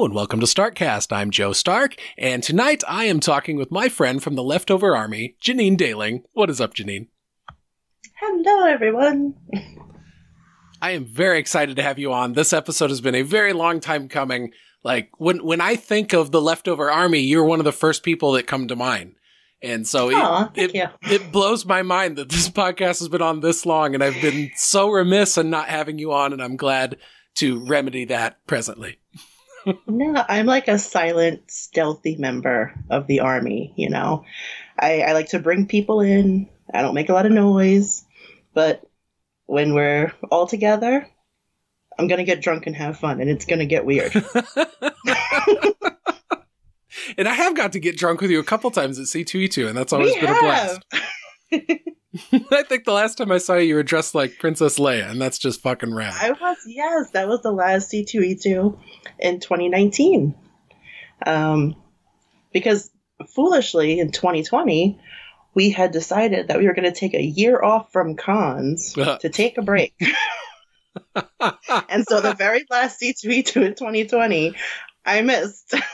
Hello and welcome to Starkcast. I'm Joe Stark, and tonight I am talking with my friend from the Leftover Army, Janine Daling. What is up, Janine? Hello, everyone. I am very excited to have you on. This episode has been a very long time coming. Like when when I think of the Leftover Army, you're one of the first people that come to mind. And so Aw, it, thank it, it blows my mind that this podcast has been on this long, and I've been so remiss in not having you on, and I'm glad to remedy that presently. No, I'm like a silent, stealthy member of the army, you know. I, I like to bring people in. I don't make a lot of noise, but when we're all together, I'm gonna get drunk and have fun, and it's gonna get weird. And I have got to get drunk with you a couple times at C2E2, and that's always we been a blast. I think the last time I saw you, you were dressed like Princess Leia, and that's just fucking rad. I was yes, that was the last C2E2 in 2019. Um, because foolishly in 2020 we had decided that we were going to take a year off from cons to take a break. and so the very last C2E2 in 2020, I missed.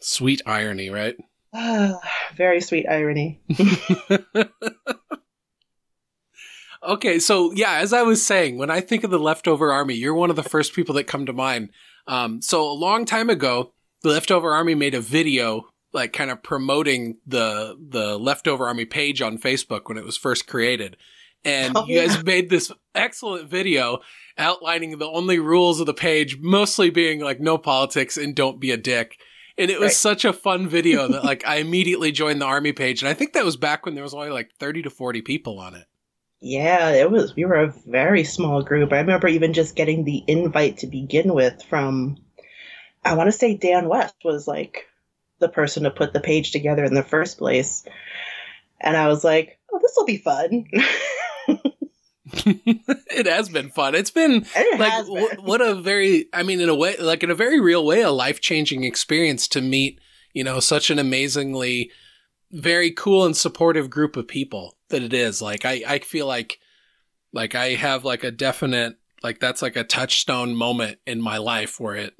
Sweet irony, right? very sweet irony. Okay, so yeah, as I was saying, when I think of the leftover army, you're one of the first people that come to mind. Um, so a long time ago, the leftover army made a video, like kind of promoting the the leftover army page on Facebook when it was first created, and Oh, you guys yeah. made this excellent video outlining the only rules of the page, mostly being like no politics and don't be a dick. And it was Right. such a fun video that like I immediately joined the army page, and I think that was back when there was only like thirty to forty people on it. Yeah, it was. We were a very small group. I remember even just getting the invite to begin with from, I want to say Dan West was like the person to put the page together in the first place. And I was like, oh, this will be fun. it has been fun. It's been it like has w- what a very I mean in a way like in a very real way a life-changing experience to meet, you know, such an amazingly very cool and supportive group of people that it is. Like I I feel like like I have like a definite like that's like a touchstone moment in my life where it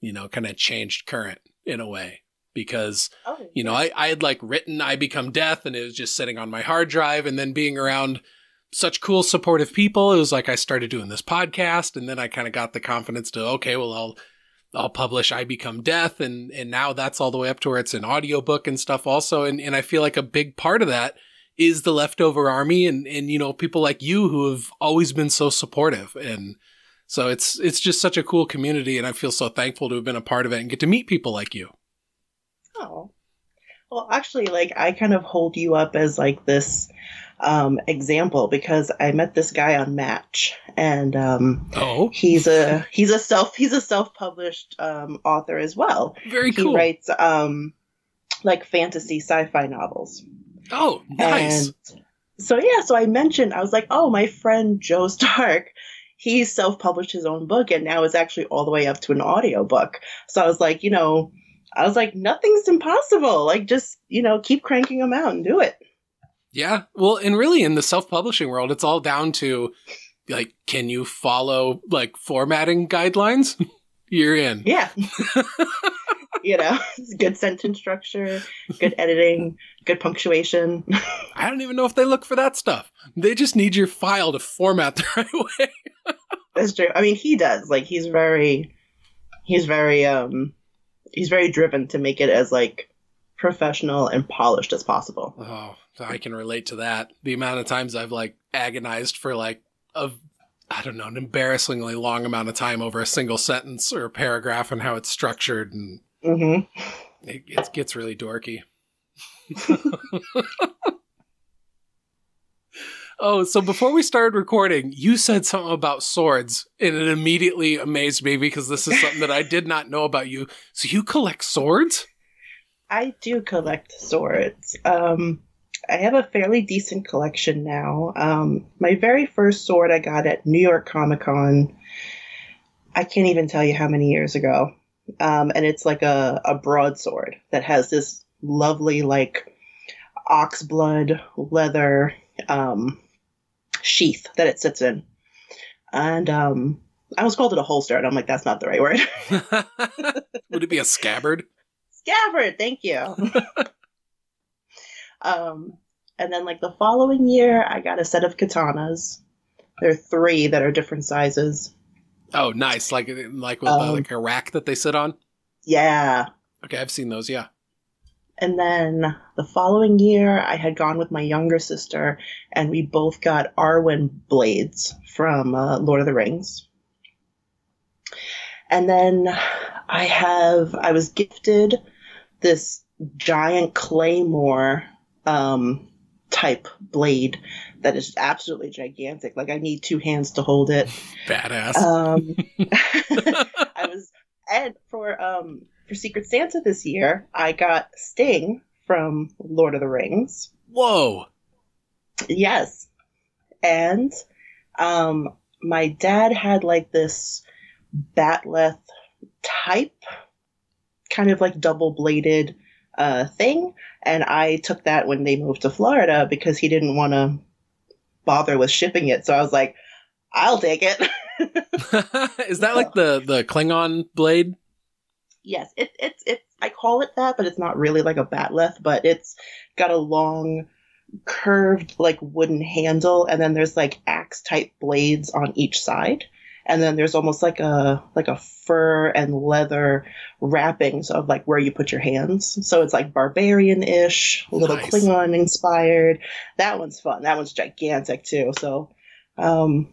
you know kind of changed current in a way because Oh, you know, I, I had like written I Become Death and it was just sitting on my hard drive and then being around such cool supportive people. It was like I started doing this podcast and then I kind of got the confidence to, okay, well, I'll, I'll publish I Become Death and, and now that's all the way up to where it's an audiobook and stuff also. And, and I feel like a big part of that is the leftover army and, and, you know, people like you who have always been so supportive. And so it's, it's just such a cool community and I feel so thankful to have been a part of it and get to meet people like you. Oh. Well, actually, like, I kind of hold you up as like this um, example because I met this guy on Match and um, Oh, he's a he's a self he's a self-published um, author as well. very He cool. He writes um, like fantasy sci-fi novels. Oh, nice. And so yeah, so I mentioned I was like, oh, my friend Joe Stark, he self-published his own book and now it's actually all the way up to an audiobook. So I was like, you know, I was like, nothing's impossible. Like just, you know, keep cranking them out and do it. yeah. Well, and really in the self-publishing world, it's all down to like, can you follow like formatting guidelines? You're in. Yeah. you know, good sentence structure, good editing, good punctuation. I don't even know if they look for that stuff. They just need your file to format the right way. That's true. I mean, he does. Like he's very he's very um he's very driven to make it as like professional and polished as possible. Oh, I can relate to that. The amount of times I've like agonized for like a I don't know, an embarrassingly long amount of time over a single sentence or a paragraph and how it's structured and hmm it, it gets really dorky. oh, so before we started recording, you said something about swords, and it immediately amazed me because this is something that I did not know about you. So you collect swords? I do collect swords. Um I have a fairly decent collection now. Um my very first sword I got at New York Comic Con I can't even tell you how many years ago. Um, and it's like a, a broadsword that has this lovely, like, oxblood leather um, sheath that it sits in. And um, I was called it a holster, and I'm like, that's not the right word. Would it be a scabbard? Scabbard, thank you. um, and then like the following year, I got a set of katanas. There are three that are different sizes. Oh, nice! Like like with uh, Um, like a rack that they sit on. Yeah. Okay, I've seen those. Yeah. And then the following year, I had gone with my younger sister, and we both got Arwen blades from uh, Lord of the Rings. And then I have, I was gifted this giant claymore um, type blade that is absolutely gigantic. Like, I need two hands to hold it. Badass. Um, I was and for um for Secret Santa this year, I got Sting from Lord of the Rings. Whoa. Yes, and um my dad had like this bat'leth type, kind of like double bladed uh thing, and I took that when they moved to Florida because he didn't want to bother with shipping it. So I was like, I'll take it. Is that like the the Klingon blade? Yes, it, it's it's I call it that, but it's not really like a bat'leth, but it's got a long, curved like wooden handle, and then there's like axe type blades on each side, and then there's almost like a like a fur and leather wrappings of like where you put your hands. So it's like barbarian ish, a little Nice. Klingon inspired. That one's fun. That one's gigantic too. So, um,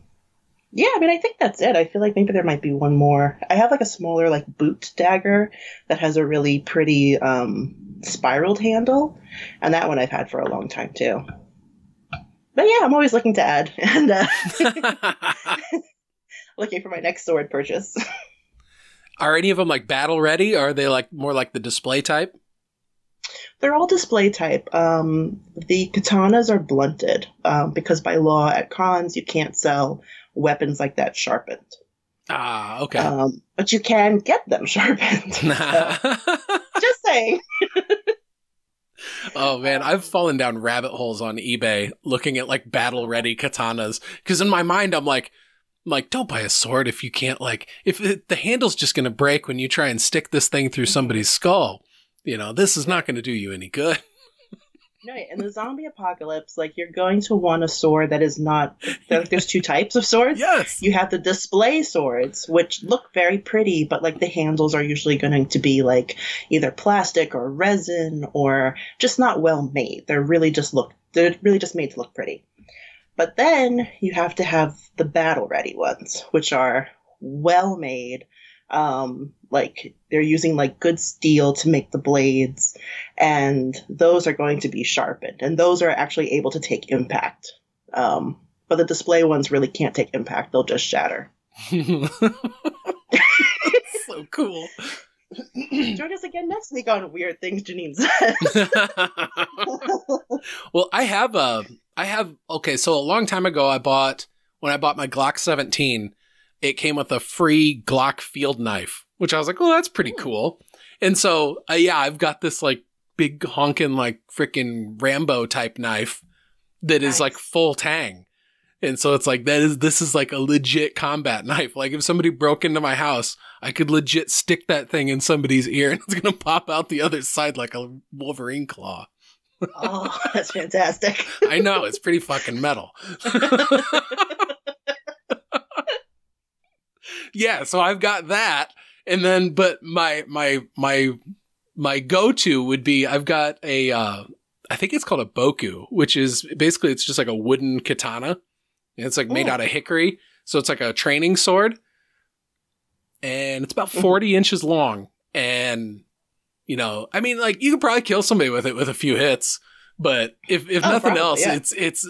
yeah, I mean, I think that's it. I feel like maybe there might be one more. I have like a smaller, like boot dagger that has a really pretty um, spiraled handle, and that one I've had for a long time too. But yeah, I'm always looking to add and uh, looking for my next sword purchase. are any of them like battle ready? Or are they like more like the display type? They're all display type. Um, the katanas are blunted um, because by law at cons you can't sell weapons like that sharpened. Ah, okay. Um, but you can get them sharpened. Just saying. oh man, I've fallen down rabbit holes on eBay looking at like battle ready katanas because in my mind I'm like, I'm like don't buy a sword if you can't like if it, the handle's just gonna break when you try and stick this thing through somebody's skull. You know, this is not going to do you any good. No, in the zombie apocalypse, like you're going to want a sword that is not. there- There's two types of swords. Yes. You have the display swords, which look very pretty, but like the handles are usually going to be like either plastic or resin or just not well made. They're really just look. They're really just made to look pretty. But then you have to have the battle ready ones, which are well made. Um, like they're using like good steel to make the blades, and those are going to be sharpened, and those are actually able to take impact. Um, but the display ones really can't take impact; they'll just shatter. so cool. Join us again next week on Weird Things Janine says. well, I have a, I have, okay, so a long time ago, I bought, when I bought my Glock 17, it came with a free Glock field knife, which I was like, oh, that's pretty cool. And so, uh, yeah, I've got this like big honking, like freaking Rambo type knife that is Nice. like full tang. And so it's like, that is, this is like a legit combat knife. Like if somebody broke into my house, I could legit stick that thing in somebody's ear and it's going to pop out the other side like a Wolverine claw. oh, that's fantastic. I know it's pretty fucking metal. Yeah, so I've got that, and then but my my my my go to would be I've got a uh, I think it's called a boku, which is basically it's just like a wooden katana, and it's like made Oh. out of hickory, so it's like a training sword, and it's about Mhm. 40 inches long, and you know, I mean, like you could probably kill somebody with it with a few hits, but if if Oh, nothing probably, else, yeah. it's it's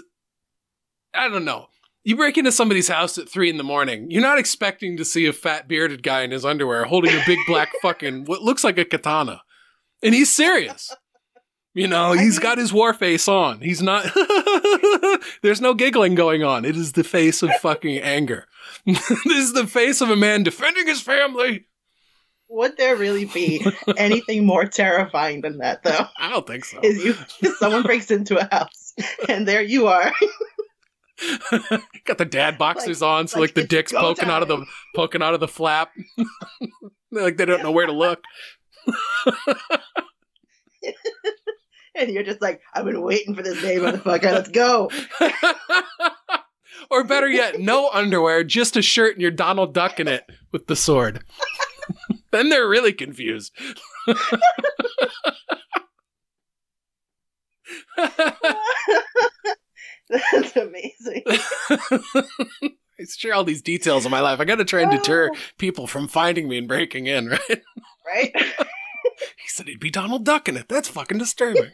I don't know. You break into somebody's house at three in the morning. You're not expecting to see a fat bearded guy in his underwear holding a big black fucking what looks like a katana, and he's serious. You know, he's got his war face on. He's not. There's no giggling going on. It is the face of fucking anger. this is the face of a man defending his family. Would there really be anything more terrifying than that, though? I don't think so. Is you someone breaks into a house and there you are Got the dad boxers Like- on, so like like, the dick's poking out of the poking out of the flap. like they don't know where to look. And you're just like, I've been waiting for this day, motherfucker. Let's go. or better yet, no underwear, just a shirt and you're Donald Duck in it with the sword. then they're really confused. That's amazing. I share all these details of my life. I got to try and deter Oh. people from finding me and breaking in, right? Right? He said he'd be Donald Duck in it. That's fucking disturbing.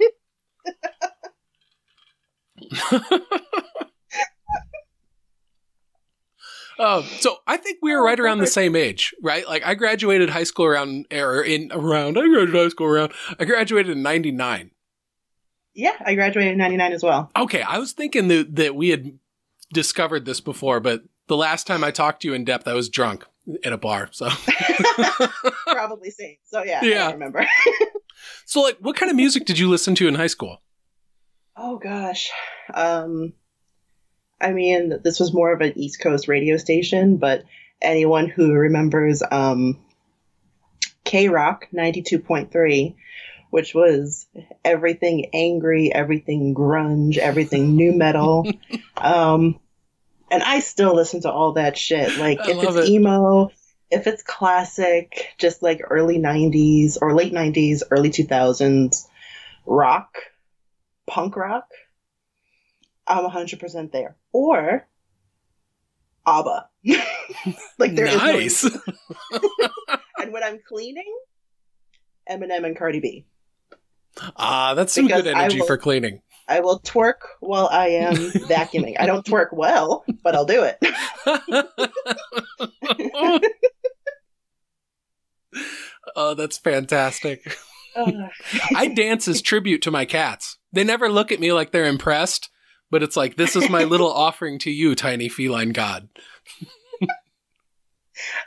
Um, so I think we were right around the same age, right? Like I graduated high school around or in around I graduated high school around I graduated in ninety nine. Yeah, I graduated in 99 as well. Okay, I was thinking that that we had discovered this before, but the last time I talked to you in depth, I was drunk at a bar. So, Probably same. So yeah, Yeah. I remember. so like, what kind of music did you listen to in high school? Oh gosh. Um I mean, this was more of an East Coast radio station, but anyone who remembers um K Rock 92.3, which was everything angry, everything grunge, everything new metal. um and I still listen to all that shit. Like I if it's it. emo, if it's classic, just like early 90s or late 90s, early 2000s rock, punk rock, I'm 100% there. Or ABBA. like there is no nice. and when I'm cleaning, Eminem and Cardi B. Ah, that's some good energy will- for cleaning. I will twerk while I am vacuuming. I don't twerk well, but I'll do it. oh, that's fantastic. I dance as tribute to my cats. They never look at me like they're impressed, but it's like this is my little offering to you, tiny feline god.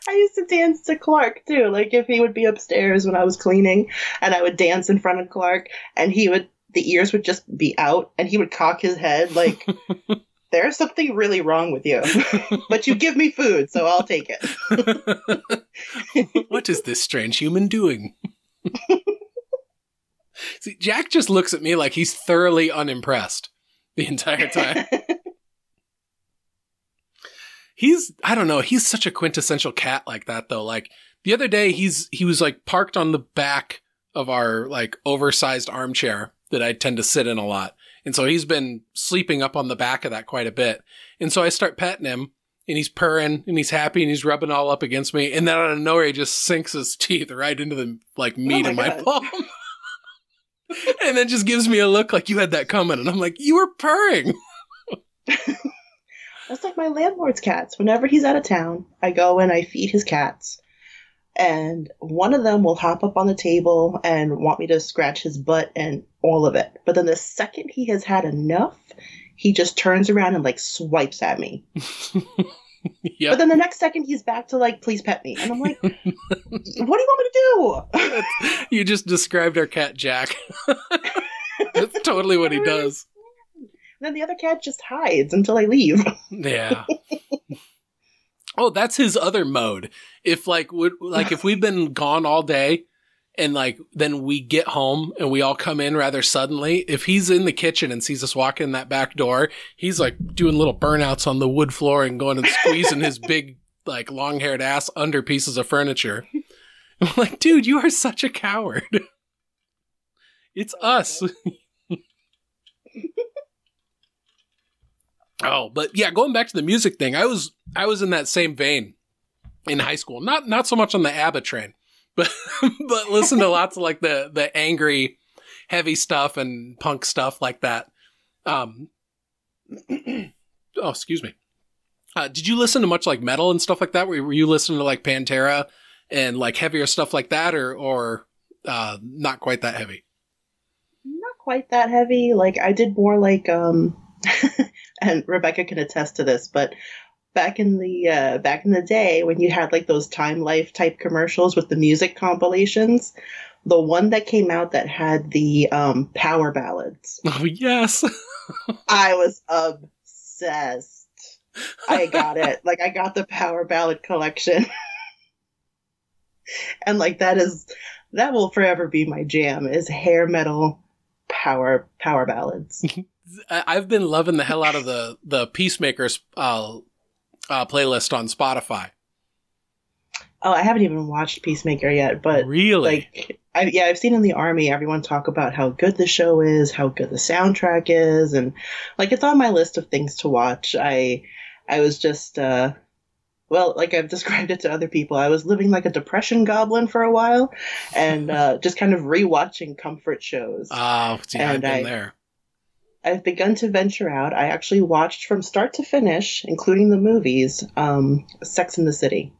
I used to dance to Clark too. Like if he would be upstairs when I was cleaning and I would dance in front of Clark and he would the ears would just be out and he would cock his head like there's something really wrong with you. but you give me food, so I'll take it. what is this strange human doing? See, Jack just looks at me like he's thoroughly unimpressed the entire time. He's I don't know, he's such a quintessential cat like that though. Like the other day he's he was like parked on the back of our like oversized armchair that I tend to sit in a lot. And so he's been sleeping up on the back of that quite a bit. And so I start petting him and he's purring and he's happy and he's rubbing all up against me. And then out of nowhere, he just sinks his teeth right into the like oh meat my of my palm. and then just gives me a look like you had that coming. And I'm like, you were purring. That's like my landlord's cats. Whenever he's out of town, I go and I feed his cats. And one of them will hop up on the table and want me to scratch his butt and all of it. But then the second he has had enough, he just turns around and like swipes at me. yep. But then the next second he's back to like, please pet me. And I'm like, what do you want me to do? you just described our cat Jack. That's totally what he does. Then the other cat just hides until I leave. Yeah. oh, that's his other mode. If like would like if we've been gone all day and like then we get home and we all come in rather suddenly, if he's in the kitchen and sees us walk in that back door, he's like doing little burnouts on the wood floor and going and squeezing his big like long-haired ass under pieces of furniture. I'm like, dude, you are such a coward. It's us. Oh, but yeah, going back to the music thing, I was I was in that same vein in high school. Not not so much on the ABBA train, but but listen to lots of like the the angry, heavy stuff and punk stuff like that. Um, oh, excuse me. Uh, did you listen to much like metal and stuff like that? Were, were you listening to like Pantera and like heavier stuff like that, or or uh, not quite that heavy? not quite that heavy. Like I did more like um and Rebecca can attest to this, but back in the uh back in the day when you had like those Time Life type commercials with the music compilations, the one that came out that had the um power ballads. Oh yes. I was obsessed. I got it. Like I got the power ballad collection. and like that is that will forever be my jam is hair metal power power ballads. I've been loving the hell out of the the Peacemakers uh, uh, playlist on Spotify. Oh, I haven't even watched Peacemaker yet, but really, like, I, yeah, I've seen in the army everyone talk about how good the show is, how good the soundtrack is, and like it's on my list of things to watch. I I was just uh, well, like I've described it to other people, I was living like a depression goblin for a while, and uh, just kind of rewatching comfort shows. Oh, yeah, I've been I, there. I've begun to venture out. I actually watched from start to finish, including the movies, um, Sex in the City.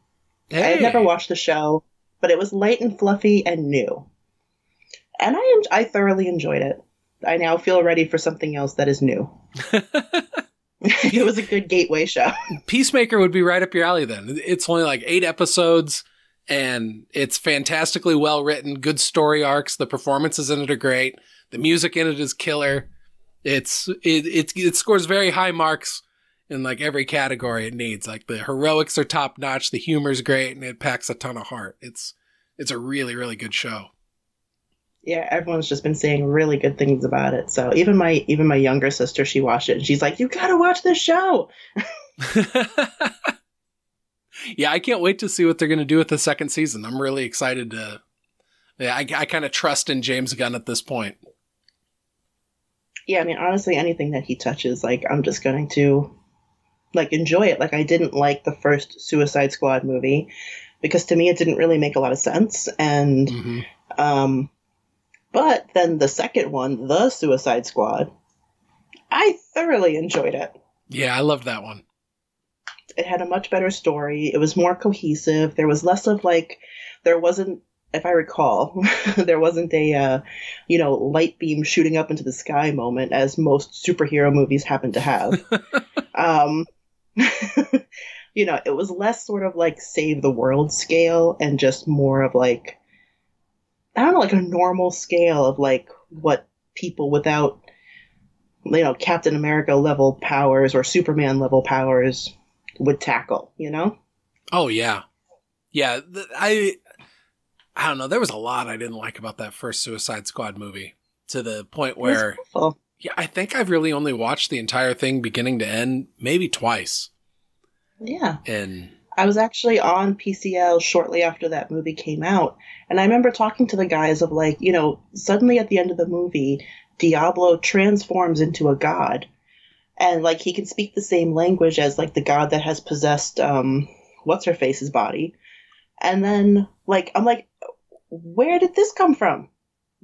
Hey. I had never watched the show, but it was light and fluffy and new, and I I thoroughly enjoyed it. I now feel ready for something else that is new. it was a good gateway show. Peacemaker would be right up your alley then. It's only like eight episodes and it's fantastically well written, good story arcs. The performances in it are great. The music in it is killer. It's it it, it scores very high marks in like every category it needs. Like the heroics are top notch, the humor's great, and it packs a ton of heart. It's it's a really really good show. Yeah, everyone's just been saying really good things about it. So even my even my younger sister, she watched it and she's like, "You gotta watch this show." yeah, I can't wait to see what they're gonna do with the second season. I'm really excited to. Yeah, I, I kind of trust in James Gunn at this point yeah, I mean, honestly, anything that he touches, like, I'm just going to, like, enjoy it. Like, I didn't like the first Suicide Squad movie because to me it didn't really make a lot of sense. And, mm-hmm. um, but then the second one, The Suicide Squad, I thoroughly enjoyed it. Yeah, I loved that one. It had a much better story. It was more cohesive. There was less of like, there wasn't if I recall, there wasn't a, uh, you know, light beam shooting up into the sky moment as most superhero movies happen to have. um, you know, it was less sort of like save the world scale and just more of like, I don't know, like a normal scale of like what people without, you know, Captain America level powers or Superman level powers would tackle, you know? Oh, yeah. Yeah, I I don't know. There was a lot I didn't like about that first Suicide Squad movie to the point where, yeah, I think I've really only watched the entire thing beginning to end maybe twice. Yeah. And I was actually on PCL shortly after that movie came out. And I remember talking to the guys of like, you know, suddenly at the end of the movie, Diablo transforms into a god. And like he can speak the same language as like the god that has possessed um what's her face's body. And then like I'm like where did this come from?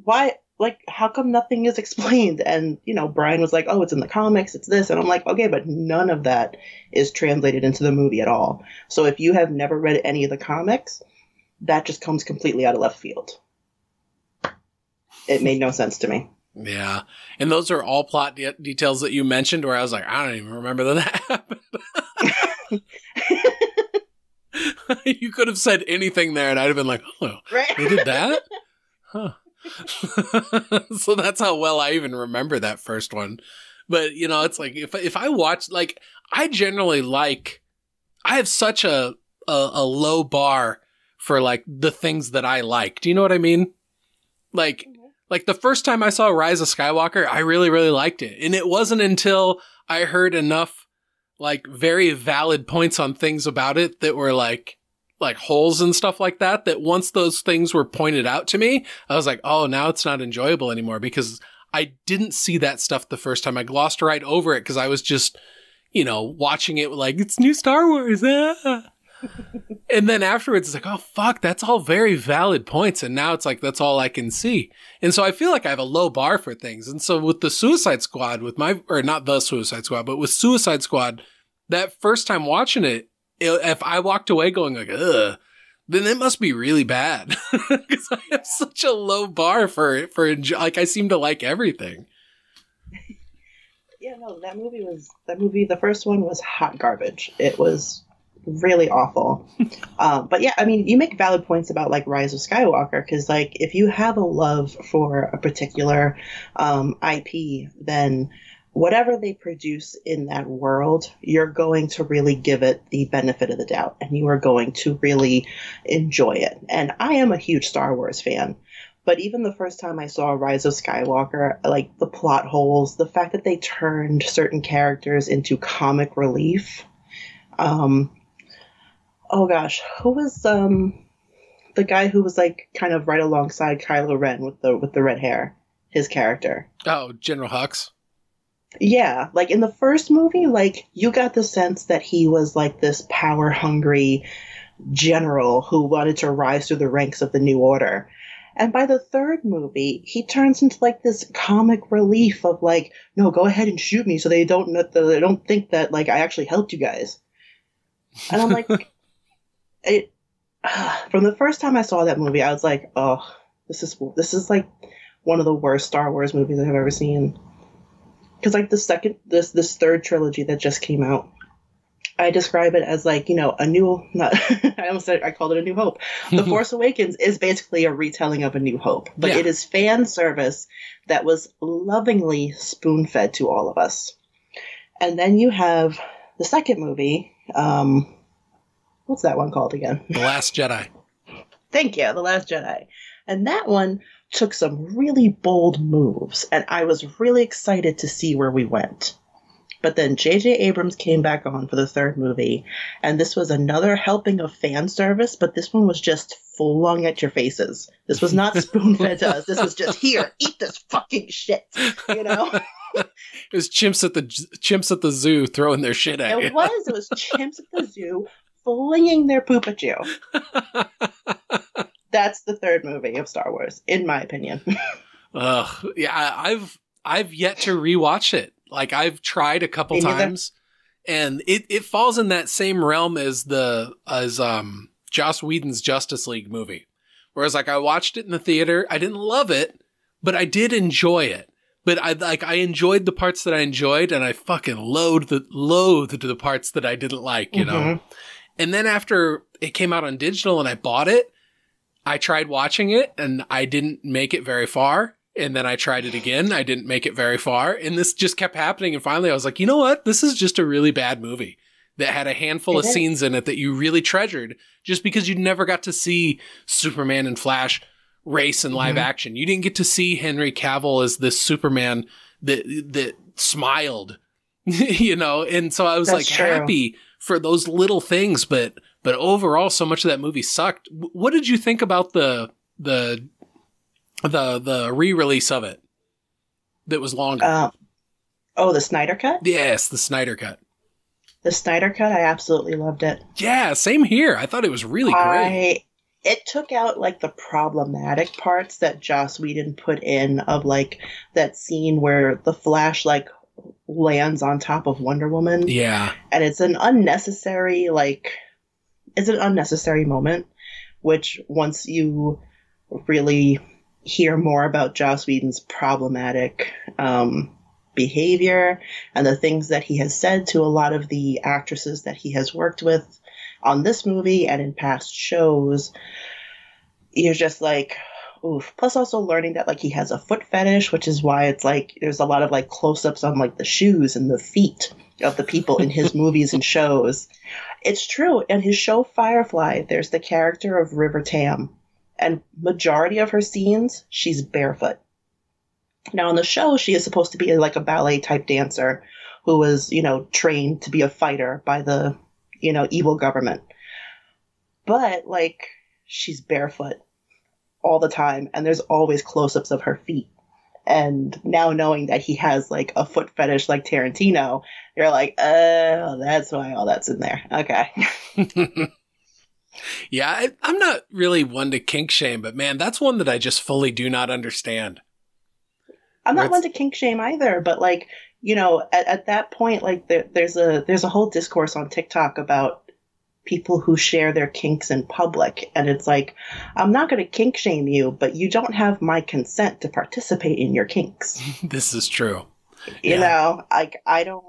Why, like, how come nothing is explained? And, you know, Brian was like, oh, it's in the comics, it's this. And I'm like, okay, but none of that is translated into the movie at all. So if you have never read any of the comics, that just comes completely out of left field. It made no sense to me. Yeah. And those are all plot de- details that you mentioned where I was like, I don't even remember that happened. you could have said anything there, and I'd have been like, "Oh, right? they did that." Huh. so that's how well I even remember that first one. But you know, it's like if if I watch, like, I generally like. I have such a, a a low bar for like the things that I like. Do you know what I mean? Like, mm-hmm. like the first time I saw Rise of Skywalker, I really really liked it, and it wasn't until I heard enough like very valid points on things about it that were like like holes and stuff like that that once those things were pointed out to me i was like oh now it's not enjoyable anymore because i didn't see that stuff the first time i glossed right over it because i was just you know watching it like it's new star wars ah. and then afterwards it's like oh fuck that's all very valid points. And now it's like that's all i can see. And so i feel like i have a low bar for things. And so with the suicide squad with my or not the suicide squad but with suicide squad that first time watching it if i walked away going like ugh then it must be really bad. Because i have such a low bar for for like i seem to like everything. Yeah no that movie was that movie the first one was hot garbage. It was really awful. um, but yeah, I mean, you make valid points about like Rise of Skywalker because like if you have a love for a particular um, IP, then whatever they produce in that world, you're going to really give it the benefit of the doubt and you are going to really enjoy it. And I am a huge Star Wars fan. But even the first time I saw Rise of Skywalker, like the plot holes, the fact that they turned certain characters into comic relief. Um, oh gosh, who was um the guy who was like kind of right alongside Kylo Ren with the with the red hair? His character. Oh, General Hux. Yeah, like in the first movie, like you got the sense that he was like this power hungry general who wanted to rise through the ranks of the New Order. And by the third movie, he turns into like this comic relief of like, no, go ahead and shoot me so they don't they don't think that like I actually helped you guys. And I'm like, it. From the first time I saw that movie, I was like, oh, this is this is like one of the worst Star Wars movies I've ever seen because like the second this this third trilogy that just came out I describe it as like, you know, a new, not, I almost said, I called it a new hope. The Force Awakens is basically a retelling of a new hope, but yeah. it is fan service that was lovingly spoon fed to all of us. And then you have the second movie, um, what's that one called again? The Last Jedi. Thank you, The Last Jedi. And that one took some really bold moves, and I was really excited to see where we went. But then J.J. Abrams came back on for the third movie, and this was another helping of fan service, but this one was just flung at your faces. This was not spoon fed to us. This was just here, eat this fucking shit. You know? it was chimps at the chimps at the zoo throwing their shit at it you. It was. It was chimps at the zoo flinging their poop at you. that's the third movie of Star Wars, in my opinion. Ugh, yeah, I've I've yet to rewatch it. Like I've tried a couple times, and it it falls in that same realm as the as um Joss Whedon's Justice League movie. Whereas like I watched it in the theater, I didn't love it, but I did enjoy it. But I like I enjoyed the parts that I enjoyed, and I fucking loathed the loathed the parts that I didn't like. You mm-hmm. know. And then after it came out on digital and I bought it, I tried watching it and I didn't make it very far. And then I tried it again. I didn't make it very far. And this just kept happening. And finally I was like, you know what? This is just a really bad movie that had a handful of scenes in it that you really treasured just because you never got to see Superman and Flash race in live mm-hmm. action. You didn't get to see Henry Cavill as this Superman that, that smiled, you know? And so I was That's like true. happy for those little things, but but overall, so much of that movie sucked. What did you think about the the the the re-release of it that was longer? Uh, oh, the Snyder cut. Yes, the Snyder cut. The Snyder cut, I absolutely loved it. Yeah, same here. I thought it was really great. It took out like the problematic parts that Joss Whedon put in of like that scene where the Flash like lands on top of Wonder Woman. Yeah. And it's an unnecessary like it's an unnecessary moment, which once you really hear more about Joss Whedon's problematic um, behavior and the things that he has said to a lot of the actresses that he has worked with on this movie and in past shows, you're just like, oof. Plus, also learning that like he has a foot fetish, which is why it's like there's a lot of like close ups on like the shoes and the feet of the people in his movies and shows. It's true. In his show Firefly, there's the character of River Tam, and majority of her scenes, she's barefoot. Now, in the show, she is supposed to be like a ballet type dancer who was, you know, trained to be a fighter by the, you know, evil government. But, like, she's barefoot all the time, and there's always close ups of her feet. And now knowing that he has like a foot fetish like Tarantino, you're like, oh, that's why all that's in there. Okay. yeah, I, I'm not really one to kink shame, but man, that's one that I just fully do not understand. I'm not one to kink shame either, but like, you know, at, at that point, like there, there's a there's a whole discourse on TikTok about people who share their kinks in public. And it's like, I'm not going to kink shame you, but you don't have my consent to participate in your kinks. this is true. You yeah. know, like I don't.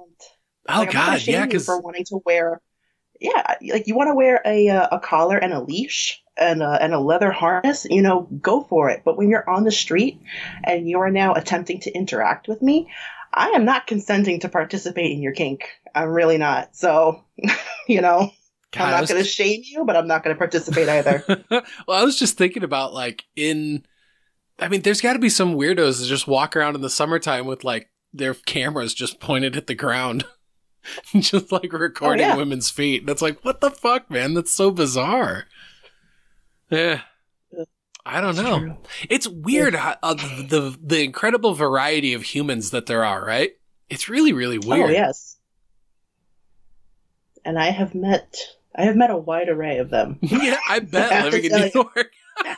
Oh like, God, yeah, because for wanting to wear, yeah, like you want to wear a uh, a collar and a leash and a, and a leather harness, you know, go for it. But when you're on the street and you are now attempting to interact with me, I am not consenting to participate in your kink. I'm really not. So, you know, God, I'm not was- going to shame you, but I'm not going to participate either. well, I was just thinking about like in. I mean, there's got to be some weirdos that just walk around in the summertime with like their cameras just pointed at the ground, just like recording Oh, yeah. women's feet. That's like, what the fuck, man? That's so bizarre. Yeah. I don't know. true. It's weird how, uh, the, the the incredible variety of humans that there are, right? It's really really weird. Oh yes. And I have met I have met a wide array of them. yeah, I bet living in New York,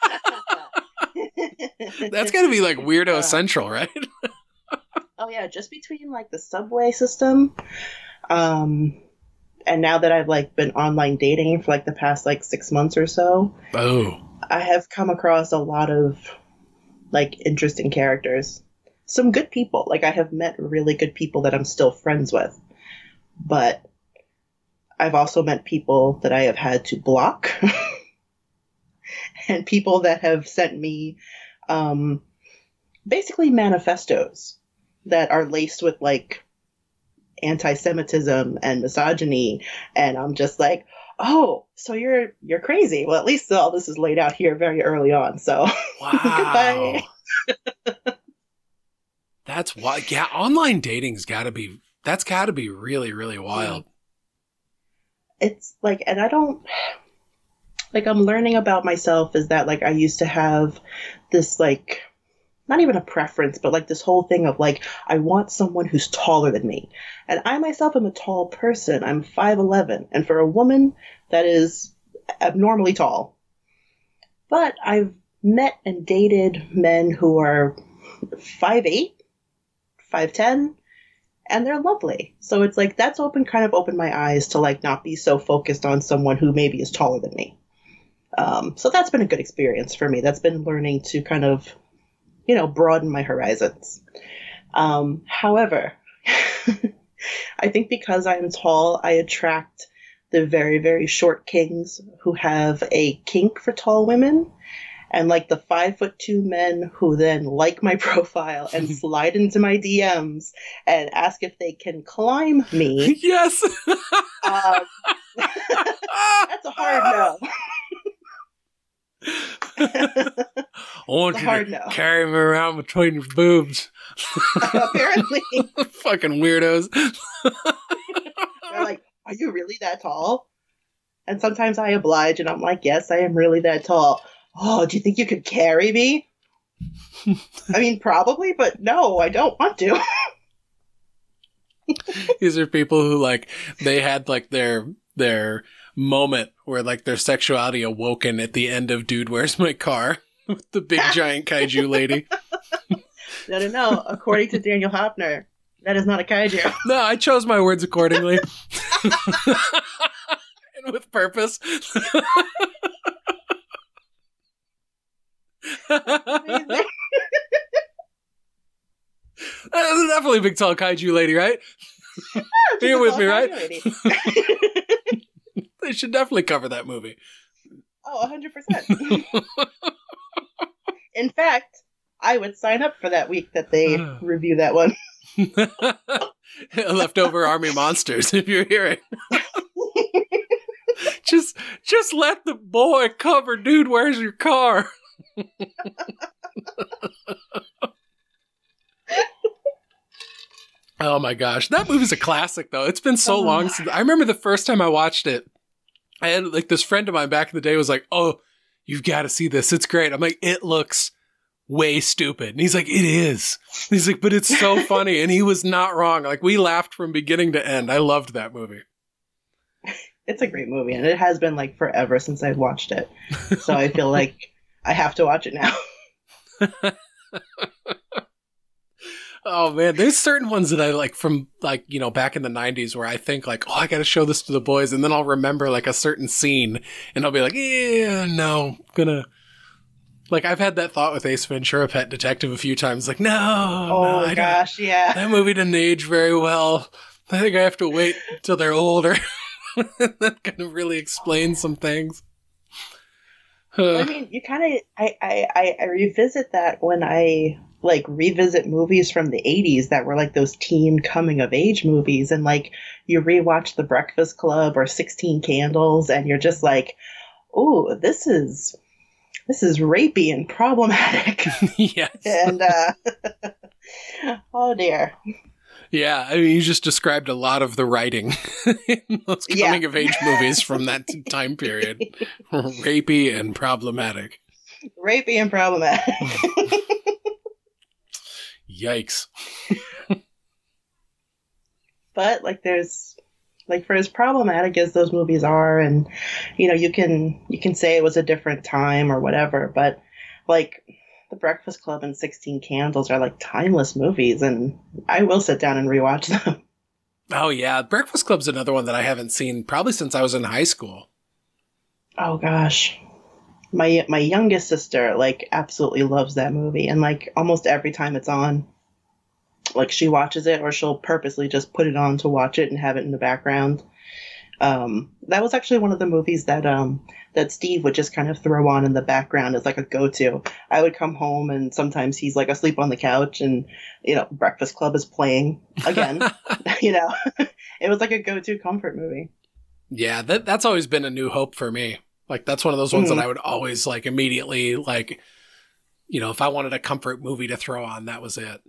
that's got to be like weirdo Uh, central, right? Oh yeah, just between like the subway system, um, and now that I've like been online dating for like the past like six months or so, Oh, I have come across a lot of like interesting characters. Some good people. Like I have met really good people that I'm still friends with. But I've also met people that I have had to block. and people that have sent me um basically manifestos that are laced with like anti-Semitism and misogyny and I'm just like oh, so you're you're crazy. Well, at least all this is laid out here very early on. So wow. That's why. Yeah, online dating's got to be. That's got to be really really wild. It's like, and I don't like. I'm learning about myself is that like I used to have this like not even a preference, but like this whole thing of like I want someone who's taller than me, and I myself am a tall person. I'm five eleven, and for a woman that is abnormally tall. But I've met and dated men who are five eight, five ten, and they're lovely. So it's like that's open kind of opened my eyes to like not be so focused on someone who maybe is taller than me. Um, so that's been a good experience for me. That's been learning to kind of, you know, broaden my horizons. Um, however, I think because I'm tall, I attract the very, very short kings who have a kink for tall women. And like the five foot two men who then like my profile and slide into my DMs and ask if they can climb me. yes. Um, that's a hard no. I want you hard to no. carry me around between your boobs. Apparently, Fucking weirdos. they're like, "Are you really that tall?" And sometimes I oblige, and I'm like, "Yes, I am really that tall." Oh, do you think you could carry me? I mean, probably, but no, I don't want to. These are people who like they had like their their moment where like their sexuality awoken at the end of Dude, Where's My Car? With the big giant kaiju lady. no, no, no. According to Daniel Hopner, that is not a kaiju. No, I chose my words accordingly. and with purpose. That's uh, definitely a big tall kaiju lady, right? You're with me, right? They should definitely cover that movie. Oh, 100%. In fact, I would sign up for that week that they review that one. Leftover army monsters, if you're hearing. just just let the boy cover, dude, where's your car? oh my gosh. That movie's a classic though. It's been so Oh. long since I remember the first time I watched it. I had like this friend of mine back in the day was like, Oh, you've got to see this. It's great. I'm like, it looks way stupid. And he's like, it is. He's like, but it's so funny. And he was not wrong. Like we laughed from beginning to end. I loved that movie. It's a great movie, and it has been like forever since I've watched it. So I feel like I have to watch it now. Oh man, there's certain ones that I like from like, you know, back in the 90s where I think like, oh, I got to show this to the boys and then I'll remember like a certain scene and I'll be like, yeah, no, I'm gonna like I've had that thought with Ace Ventura Pet Detective a few times like, no, Oh no, gosh, yeah. that movie didn't age very well. I think I have to wait until they're older. that kind of really explains some things. I mean, you kind of I, I I revisit that when I like revisit movies from the 80s that were like those teen coming of age movies and like you rewatch The Breakfast Club or 16 Candles and you're just like, "Oh, this is this is rapey and problematic." yes. and uh oh dear. Yeah, I mean, you just described a lot of the writing in those Yeah. coming of age movies from that time period. Rapey and problematic. Rapey and problematic. Yikes. but like there's like for as problematic as those movies are and you know you can you can say it was a different time or whatever but like the breakfast club and 16 candles are like timeless movies and i will sit down and rewatch them Oh, yeah. Breakfast Club's another one that I haven't seen probably since I was in high school. oh gosh my my youngest sister like absolutely loves that movie and like almost every time it's on like she watches it or she'll purposely just put it on to watch it and have it in the background um that was actually one of the movies that um that steve would just kind of throw on in the background as like a go-to i would come home and sometimes he's like asleep on the couch and you know breakfast club is playing again you know it was like a go-to comfort movie Yeah, that that's always been a new hope for me. Like that's one of those ones Mhm. that I would always like immediately like you know, if I wanted a comfort movie to throw on, that was it.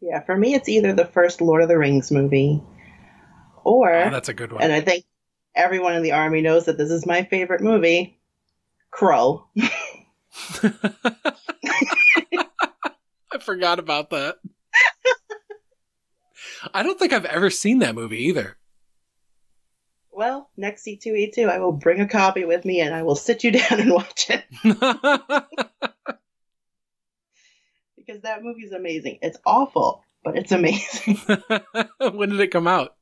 yeah for me it's either the first lord of the rings movie or Oh, that's a good one. and I think everyone in the army knows that this is my favorite movie. Krull. I forgot about that. I don't think I've ever seen that movie either. Well, next C2E2, I will bring a copy with me and I will sit you down and watch it because that movie is amazing. It's awful, but it's amazing. when did it come out?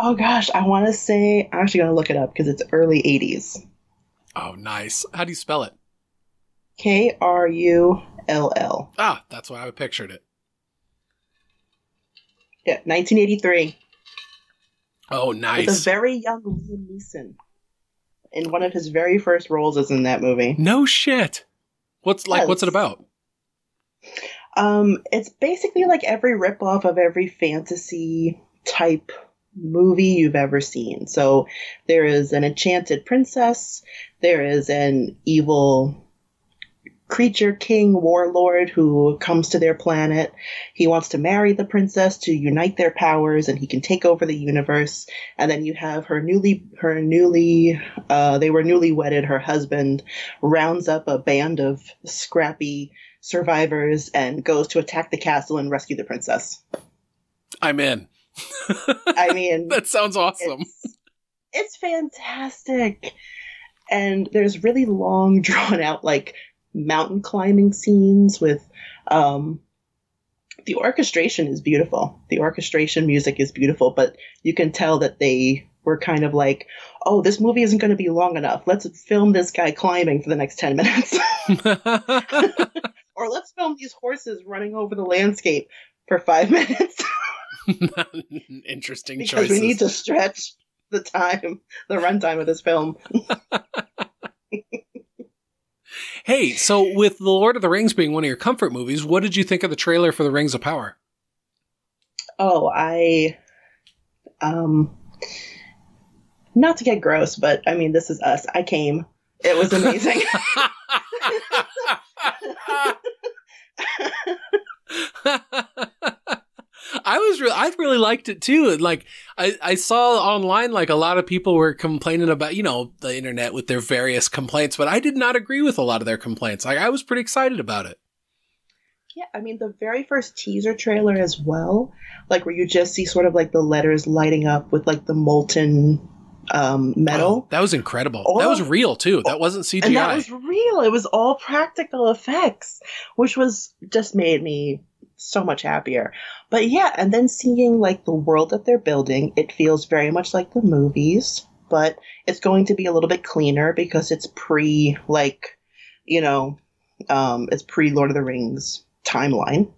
Oh gosh, I want to say, I'm actually going to look it up because it's early 80s. Oh, nice. How do you spell it? K R U L L. Ah, that's why I pictured it. Yeah, 1983. Oh, With a nice. very young Liam Neeson. In one of his very first roles is in that movie. No shit. What's like? Yes. What's it about? Um, it's basically like every ripoff of every fantasy type movie you've ever seen. So there is an enchanted princess, there is an evil creature king warlord who comes to their planet. He wants to marry the princess to unite their powers and he can take over the universe. And then you have her newly her newly uh they were newly wedded, her husband rounds up a band of scrappy survivors and goes to attack the castle and rescue the princess. I'm in. I mean, That sounds awesome. it's, it's fantastic. And there's really long, drawn out, like mountain climbing scenes with. Um, the orchestration is beautiful. The orchestration music is beautiful, but you can tell that they were kind of like, oh, this movie isn't going to be long enough. Let's film this guy climbing for the next 10 minutes. or let's film these horses running over the landscape for five minutes. Interesting because choices. we need to stretch the time, the runtime of this film. Hey, so with The Lord of the Rings being one of your comfort movies, what did you think of the trailer for The Rings of Power? Oh, I, um, not to get gross, but I mean, this is us. I came. It was amazing. I was really, I really liked it too. Like I, I saw online, like a lot of people were complaining about, you know, the internet with their various complaints, but I did not agree with a lot of their complaints. Like I was pretty excited about it. yeah, I mean, the very first teaser trailer as well, like where you just see sort of like the letters lighting up with like the molten um, metal. Oh, that was incredible. All that was real too. That wasn't CGI. And that was real. It was all practical effects, which was just made me so much happier. But yeah, and then seeing like the world that they're building, it feels very much like the movies, but it's going to be a little bit cleaner because it's pre like, you know, um, it's pre Lord of the Rings timeline.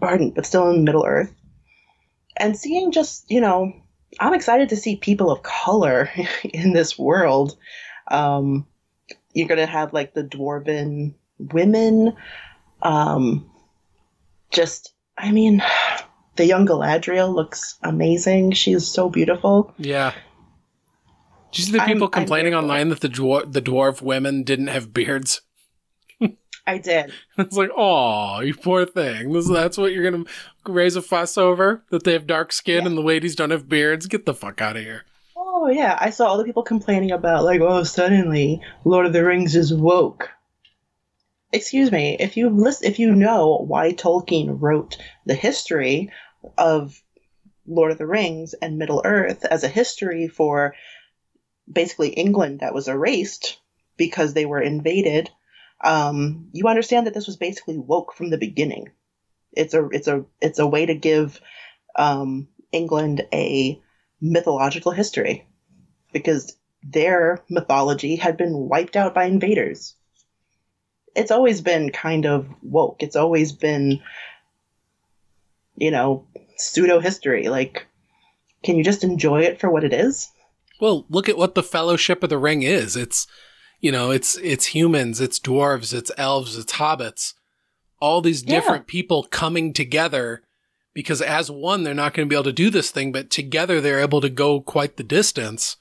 Pardon, but still in Middle Earth. And seeing just, you know, I'm excited to see people of color in this world. Um, you're gonna have like the dwarven women, um, just, I mean, the young Galadriel looks amazing. She is so beautiful. Yeah. Did you see the people I'm, complaining I'm online that the dwar- the dwarf women didn't have beards? I did. It's like, oh, you poor thing. This, that's what you're gonna raise a fuss over? That they have dark skin yeah. and the ladies don't have beards? Get the fuck out of here. Oh yeah, I saw all the people complaining about like, oh, suddenly Lord of the Rings is woke. Excuse me, if you list, if you know why Tolkien wrote the history of Lord of the Rings and Middle Earth as a history for basically England that was erased because they were invaded, um, you understand that this was basically woke from the beginning. It's a it's a it's a way to give um, England a mythological history because their mythology had been wiped out by invaders. It's always been kind of woke. It's always been, you know, pseudo history. Like, can you just enjoy it for what it is? Well, look at what the Fellowship of the Ring is. It's, you know, it's it's humans, it's dwarves, it's elves, it's hobbits. All these different yeah. people coming together because as one they're not going to be able to do this thing, but together they're able to go quite the distance.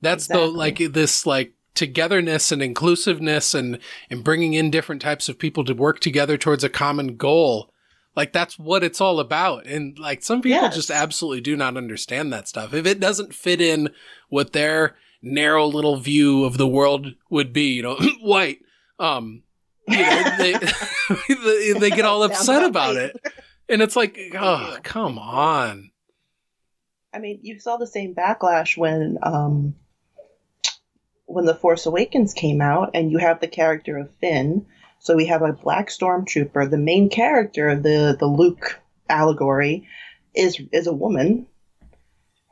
That's exactly. the like this like togetherness and inclusiveness and and bringing in different types of people to work together towards a common goal like that's what it's all about. And like some people yes. just absolutely do not understand that stuff. If it doesn't fit in what their narrow little view of the world would be, you know, white, um, you know, they, they, they get all upset about it. And it's like, oh, come on. I mean, you saw the same backlash when, um, when The Force Awakens came out and you have the character of Finn so we have a black stormtrooper. The main character, the the Luke allegory, is is a woman.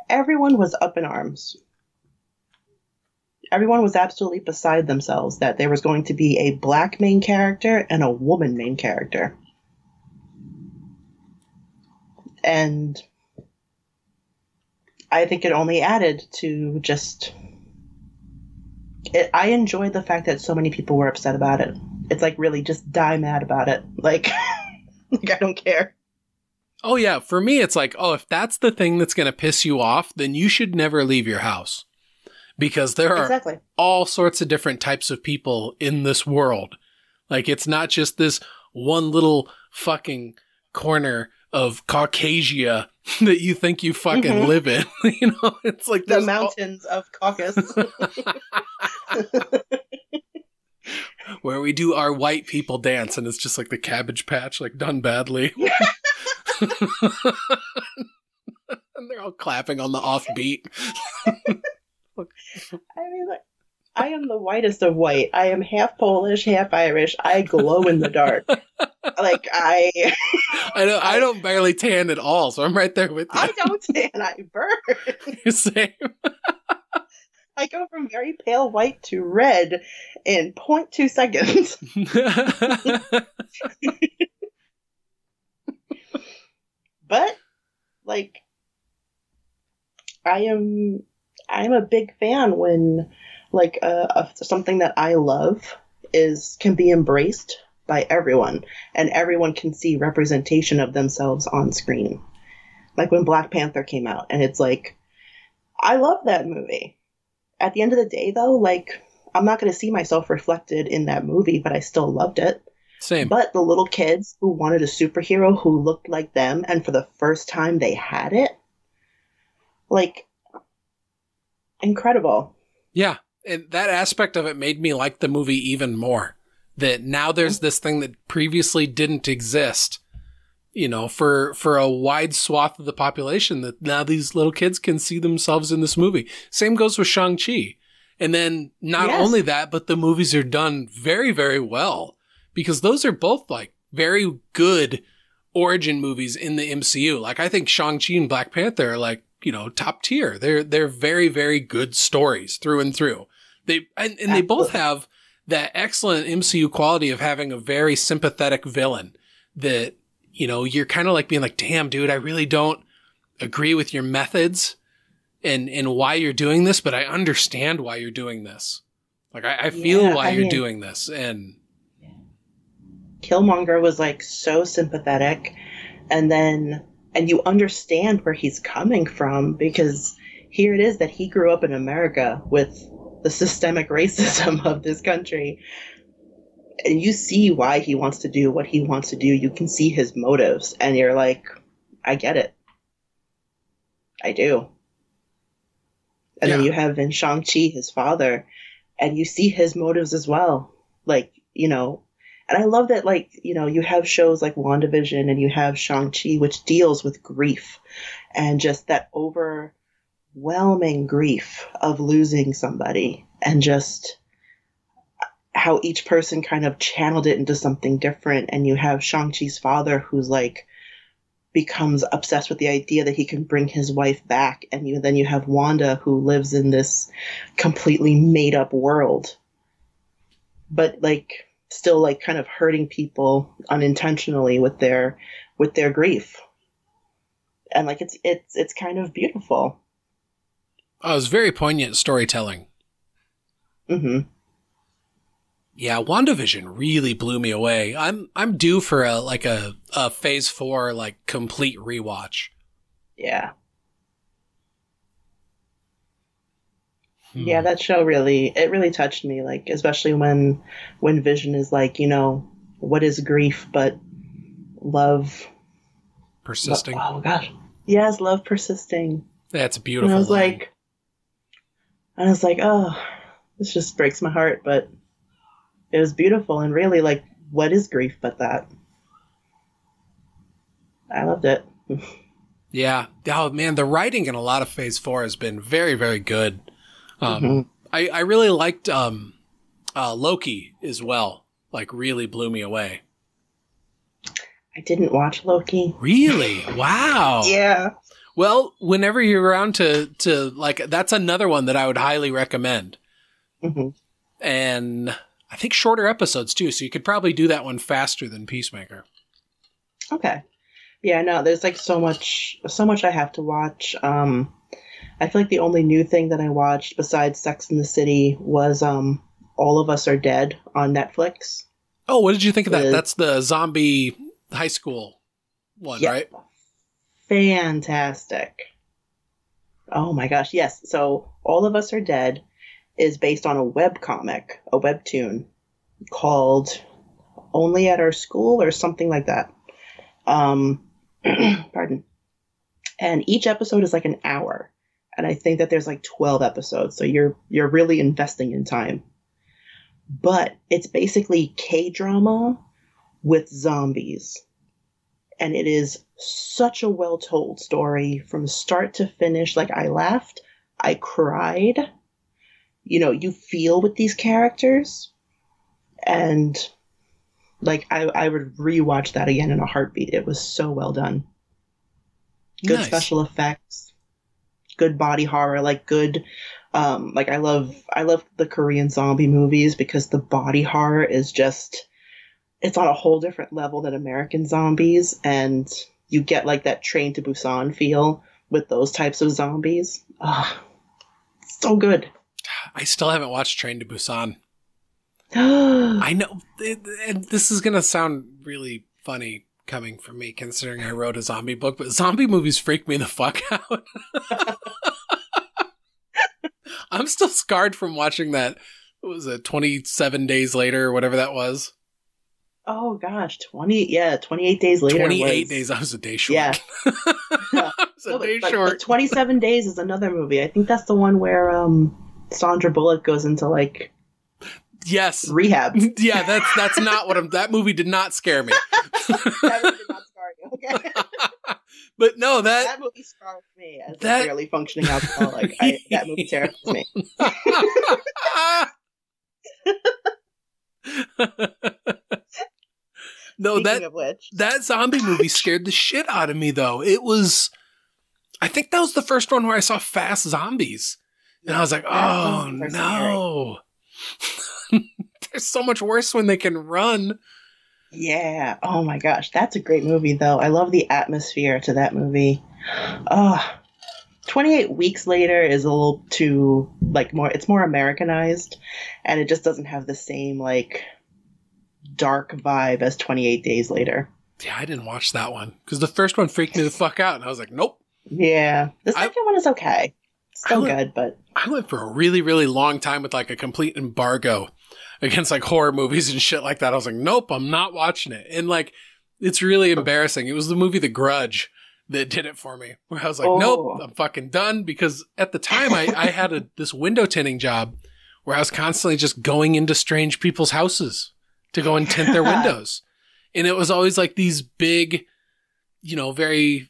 Everyone was up in arms. Everyone was absolutely beside themselves that there was going to be a black main character and a woman main character. And I think it only added to just. It, I enjoyed the fact that so many people were upset about it it's like really just die mad about it. Like, like I don't care. Oh yeah, for me it's like, oh, if that's the thing that's going to piss you off, then you should never leave your house. Because there are exactly. all sorts of different types of people in this world. Like it's not just this one little fucking corner of Caucasia that you think you fucking mm-hmm. live in. you know, it's like the mountains all- of Caucasus. where we do our white people dance and it's just like the cabbage patch like done badly. And they're all clapping on the offbeat. I mean like i am the whitest of white. I am half polish half irish. I glow in the dark. Like i i don't i don't barely tan at all so i'm right there with you. I don't tan. I burn. Same I go from very pale white to red in 0.2 seconds. but like I am I'm a big fan when like uh, something that I love is can be embraced by everyone and everyone can see representation of themselves on screen. Like when Black Panther came out and it's like I love that movie at the end of the day, though, like I'm not going to see myself reflected in that movie, but I still loved it. Same. But the little kids who wanted a superhero who looked like them, and for the first time they had it, like, incredible. Yeah. And that aspect of it made me like the movie even more. That now there's this thing that previously didn't exist you know, for, for a wide swath of the population that now these little kids can see themselves in this movie. Same goes with Shang-Chi. And then not yes. only that, but the movies are done very, very well because those are both like very good origin movies in the MCU. Like I think Shang-Chi and Black Panther are like, you know, top tier. They're, they're very, very good stories through and through. They, and, and they both have that excellent MCU quality of having a very sympathetic villain that you know, you're kind of like being like, damn, dude, I really don't agree with your methods and, and why you're doing this, but I understand why you're doing this. Like, I, I feel yeah, why I you're mean, doing this. And Killmonger was like so sympathetic, and then and you understand where he's coming from because here it is that he grew up in America with the systemic racism of this country. And you see why he wants to do what he wants to do. You can see his motives, and you're like, I get it. I do. And then you have in Shang-Chi his father, and you see his motives as well. Like, you know, and I love that, like, you know, you have shows like WandaVision and you have Shang-Chi, which deals with grief and just that overwhelming grief of losing somebody and just how each person kind of channeled it into something different. And you have Shang-Chi's father who's like, becomes obsessed with the idea that he can bring his wife back and you then you have Wanda who lives in this completely made up world but like still like kind of hurting people unintentionally with their with their grief and like it's it's it's kind of beautiful Oh, it was very poignant storytelling. hmm Yeah, WandaVision really blew me away. I'm I'm due for a like a, a phase four like complete rewatch. yeah Hmm. yeah that show really it really touched me like especially when when vision is like you know what is grief but love persisting. oh gosh yes love persisting That's a and beautiful. i was line. like i was like oh this just breaks my heart but it was beautiful and really like what is grief but that i loved it yeah. Oh man, the writing in a lot of Phase Four has been very very good. Um, Mhm. I I really liked um, uh, Loki as well. Like really blew me away. i didn't watch loki Really? Wow. yeah Well, whenever you're around to to like that's another one that I would highly recommend. hmm And I think shorter episodes too, so you could probably do that one faster than Peacemaker. Okay. Yeah, no, there's like so much so much I have to watch. Um I feel like the only new thing that I watched besides Sex in the City was um All of Us Are Dead on Netflix. Oh, what did you think of that? That's the zombie high school one, Yeah. right? Fantastic. Oh my gosh, yes. So All of Us Are Dead is based on a web comic, a webtoon called Only at Our School or something like that. Um pardon. And each episode is like an hour. And I think that there's like 12 episodes, so you're you're really investing in time. But it's basically K-drama with zombies and it is such a well told story from start to finish. Like, I laughed, I cried. You know, you feel with these characters, and like, I, I would rewatch that again in a heartbeat. It was so well done. Good Nice. special effects, good body horror, like good. Um, like I love, I love the Korean zombie movies because the body horror is just it's on a whole different level than American zombies, and you get like that Train to Busan feel with those types of zombies. Ah, so good. I still haven't watched Train to Busan. I know, and this is gonna sound really funny coming from me, considering I wrote a zombie book. But zombie movies freak me the fuck out. I'm still scarred from watching that. What was it 27 days later or whatever that was? oh gosh, twenty. Yeah, twenty-eight days later. 28 was- days. I was a day short. Yeah. A No, day but- short. but Twenty-seven days is another movie. I think that's the one where um Sandra Bullock goes into like yes. rehab. Yeah, that's that's not what I'm. That movie did not scare me. that movie did not scar you. Okay. but no, that that movie scarred me as that- a barely functioning alcoholic. I, that movie terrifies me. no, Speaking that that zombie movie scared the shit out of me though. It was I think that was the first one where I saw fast zombies. And I was like, "Oh, oh no." They're so much worse when they can run. Yeah. Oh my gosh, that's a great movie though. I love the atmosphere to that movie. Oh, 28 weeks later is a little too like more it's more Americanized and it just doesn't have the same like dark vibe as 28 Days Later. Yeah, I didn't watch that one because the first one freaked me the fuck out, and I was like, nope. Yeah, the I- second one is okay. Still I- good, but I went for a really, really long time with like a complete embargo against like horror movies and shit like that. I was like, nope, I'm not watching it. And like, it's really embarrassing. It was the movie The Grudge that did it for me, where I was like, Oh. nope, I'm fucking done. Because at the time, I, I had a, this window tinting job where I was constantly just going into strange people's houses to go and tint their windows. And it was always like these big, you know, very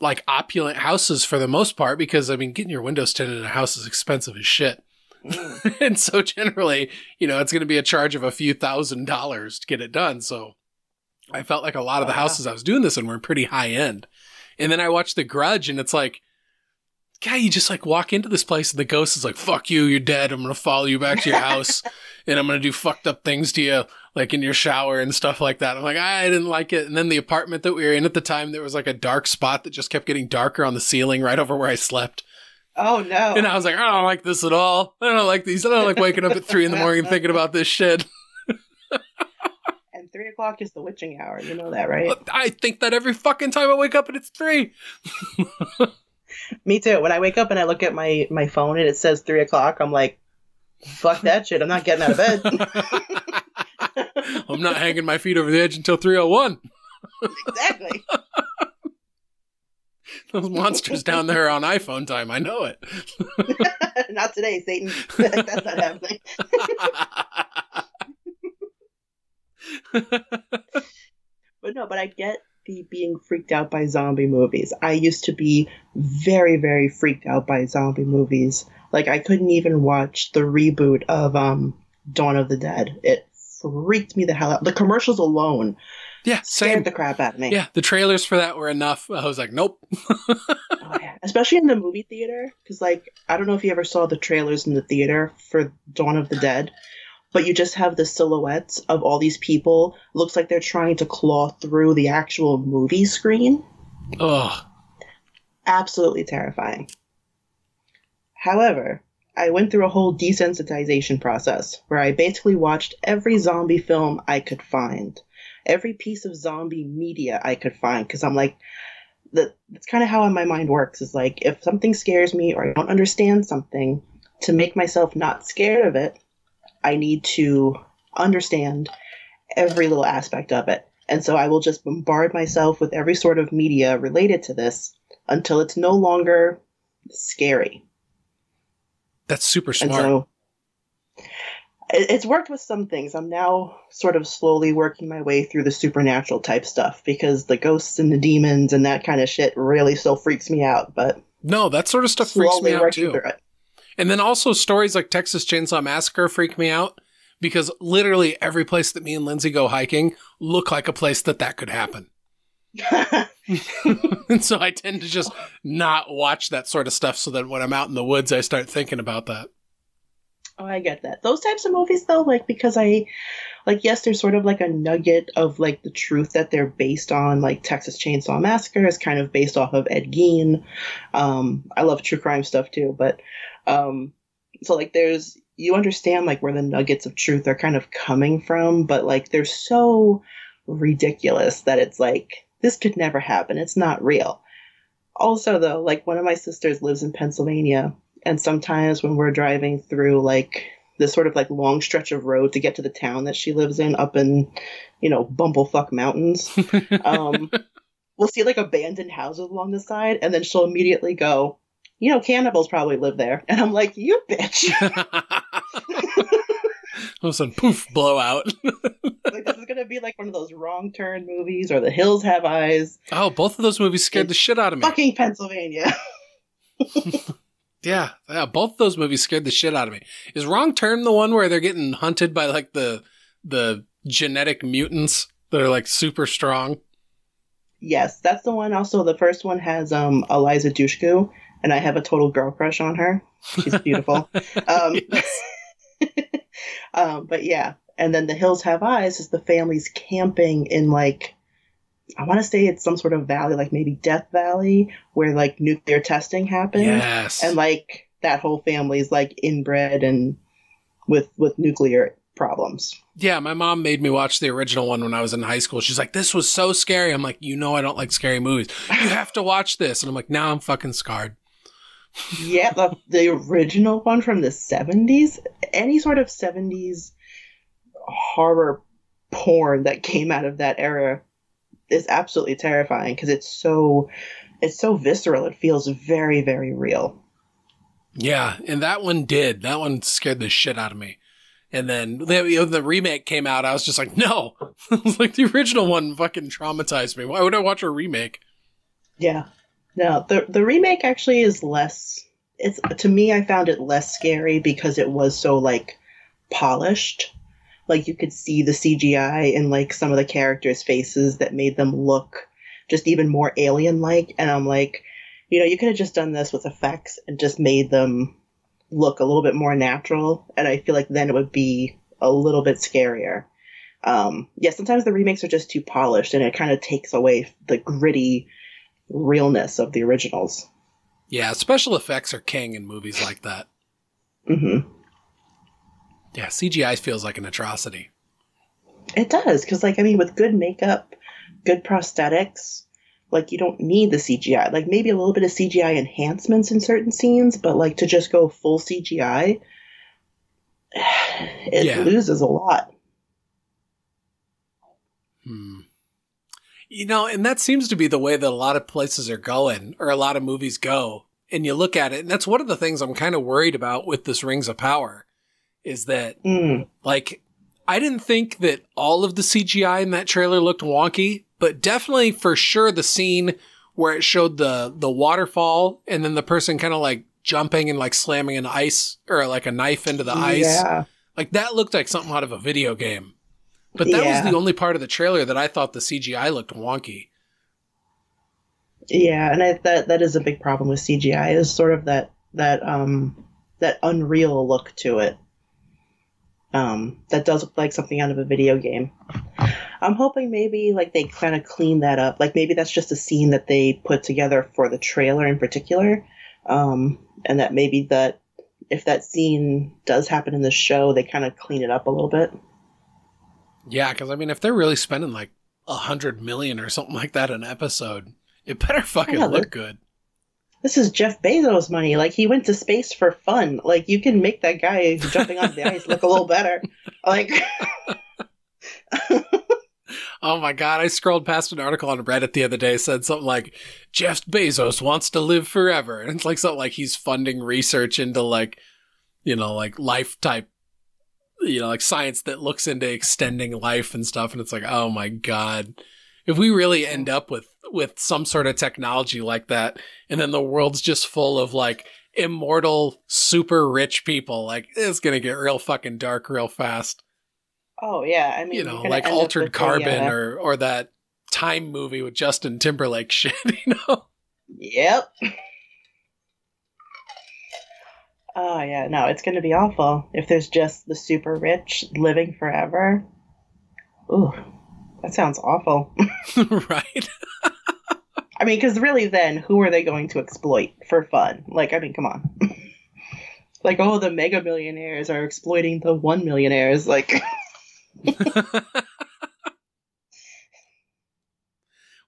like opulent houses for the most part, because I mean, getting your windows tinted in a house is expensive as shit. mm, and so generally, you know, it's going to be a charge of a few thousand dollars to get it done. So I felt like a lot of the houses I was doing this in were pretty high end. And then I watched The Grudge and it's like, guy, you just like walk into this place and the ghost is like, fuck you, you're dead. I'm going to follow you back to your house and I'm going to do fucked up things to you, like in your shower and stuff like that. I'm like, I didn't like it. And then the apartment that we were in at the time, there was like a dark spot that just kept getting darker on the ceiling right over where I slept. oh no. And I was like, I don't like this at all. I don't like these. I don't like waking up at three in the morning thinking about this shit. and three o'clock is the witching hour. You know that, right? I think that every fucking time I wake up and it's three. Me too. When I wake up and I look at my my phone and it says three o'clock, I'm like, fuck that shit. I'm not getting out of bed. I'm not hanging my feet over the edge until 301. exactly. Those monsters down there on iPhone time. I know it. not today, Satan. That's not happening. But no, but I get the being freaked out by zombie movies. I used to be very, very freaked out by zombie movies. Like I couldn't even watch the reboot of um Dawn of the Dead. It freaked me the hell out. The commercials alone yeah, scared same. the crap out of me. Yeah, the trailers for that were enough. I was like, nope. Oh, yeah. Especially in the movie theater, because like I don't know if you ever saw the trailers in the theater for Dawn of the Dead, but you just have the silhouettes of all these people. Looks like they're trying to claw through the actual movie screen. Ugh. Absolutely terrifying. However, I went through a whole desensitization process where I basically watched every zombie film I could find, every piece of zombie media I could find, because I'm like, that, that's kind of how my mind works. Is like if something scares me or I don't understand something, to make myself not scared of it, I need to understand every little aspect of it. And so I will just bombard myself with every sort of media related to this until it's no longer scary. That's super smart. so it's worked with some things. I'm now sort of slowly working my way through the supernatural type stuff because the ghosts and the demons and that kind of shit really still freaks me out. But no, that sort of stuff freaks me out too. And then also stories like Texas Chainsaw Massacre freak me out because literally every place that me and Lindsay go hiking look like a place that that could happen. and so I tend to just not watch that sort of stuff so that when I'm out in the woods, I start thinking about that. Oh, I get that. Those types of movies, though, like because I, like, yes, there's sort of like a nugget of like the truth that they're based on. Like Texas Chainsaw Massacre is kind of based off of Ed Gein. Um, I love true crime stuff too, but um, so like there's you understand like where the nuggets of truth are kind of coming from, but like they're so ridiculous that it's like this could never happen. It's not real. Also, though, like one of my sisters lives in Pennsylvania, and sometimes when we're driving through like this sort of like long stretch of road to get to the town that she lives in up in, you know, Bumblefuck Mountains, um, we'll see like abandoned houses along the side, and then she'll immediately go, you know, cannibals probably live there. And I'm like, you bitch. All of a sudden, poof, blowout. like, this is going to be like one of those wrong turn movies or The Hills Have Eyes. oh, both of those movies scared the shit out of me. Fucking Pennsylvania. Yeah, yeah, both of those movies scared the shit out of me. Is Wrong Turn the one where they're getting hunted by like the the genetic mutants that are like super strong? yes, that's the one. Also, the first one has um, Eliza Dushku, and I have a total girl crush on her. She's beautiful. um, um, but yeah, and then The Hills Have Eyes is the family's camping in like I want to say it's some sort of valley, like maybe Death Valley, where like nuclear testing happened, Yes. and like that whole family's like inbred and with with nuclear problems. Yeah, my mom made me watch the original one when I was in high school. She's like, "This was so scary." I'm like, "You know, I don't like scary movies. You have to watch this." And I'm like, "Now I'm fucking scarred." Yeah, the, the original one from the 70s, any sort of 70s horror porn that came out of that era is absolutely terrifying because it's so it's so visceral. It feels very very real. Yeah, and that one did. That one scared the shit out of me. And then the, the remake came out. I was just like, no, I was like the original one fucking traumatized me. Why would I watch a remake? Yeah, no, the the remake actually is less. It's to me, I found it less scary because it was so like polished. Like you could see the CGI in like some of the characters' faces that made them look just even more alien like. And I'm like, you know, you could have just done this with effects and just made them look a little bit more natural. And I feel like then it would be a little bit scarier. Um, yeah, sometimes the remakes are just too polished and it kind of takes away the gritty realness of the originals. Yeah, special effects are king in movies like that. Mm-hmm. Yeah, CGI feels like an atrocity. It does, because, like, I mean, with good makeup, good prosthetics, like, you don't need the CGI. Like, maybe a little bit of CGI enhancements in certain scenes, but, like, to just go full CGI, it yeah. loses a lot. Hmm. You know, and that seems to be the way that a lot of places are going, or a lot of movies go. And you look at it, and that's one of the things I'm kind of worried about with this Rings of Power is that, mm. like, I didn't think that all of the CGI in that trailer looked wonky, but definitely for sure the scene where it showed the the waterfall and then the person kind of like jumping and like slamming an ice or like a knife into the ice. Yeah. Like that looked like something out of a video game. But that yeah. was the only part of the trailer that I thought the CGI looked wonky. Yeah, and I, that that is a big problem with CGI is sort of that that um that unreal look to it. Um, that does look like something out of a video game. I'm hoping maybe like they kind of clean that up. Like maybe that's just a scene that they put together for the trailer in particular, um, and that maybe that if that scene does happen in the show, they kind of clean it up a little bit. Yeah, because I mean, if they're really spending like a hundred million or something like that an episode, it better fucking yeah, look good. This is Jeff Bezos money. Like he went to space for fun. Like you can make that guy jumping off the ice look a little better. Like. oh my god! I scrolled past an article on Reddit the other day. Said something like Jeff Bezos wants to live forever, and it's like something like he's funding research into like, you know, like life type you know, like science that looks into extending life and stuff. And it's like, oh my God. If we really end up with, with some sort of technology like that, and then the world's just full of like immortal, super rich people, like it's going to get real fucking dark real fast. Oh yeah. I mean, you know, like altered carbon uh... or, or that time movie with Justin Timberlake shit, you know? Yep. Oh yeah, no, it's going to be awful if there's just the super rich living forever. Ooh, that sounds awful. right. I mean, because really, then who are they going to exploit for fun? Like, I mean, come on. like, oh, the mega millionaires are exploiting the one millionaires. Like.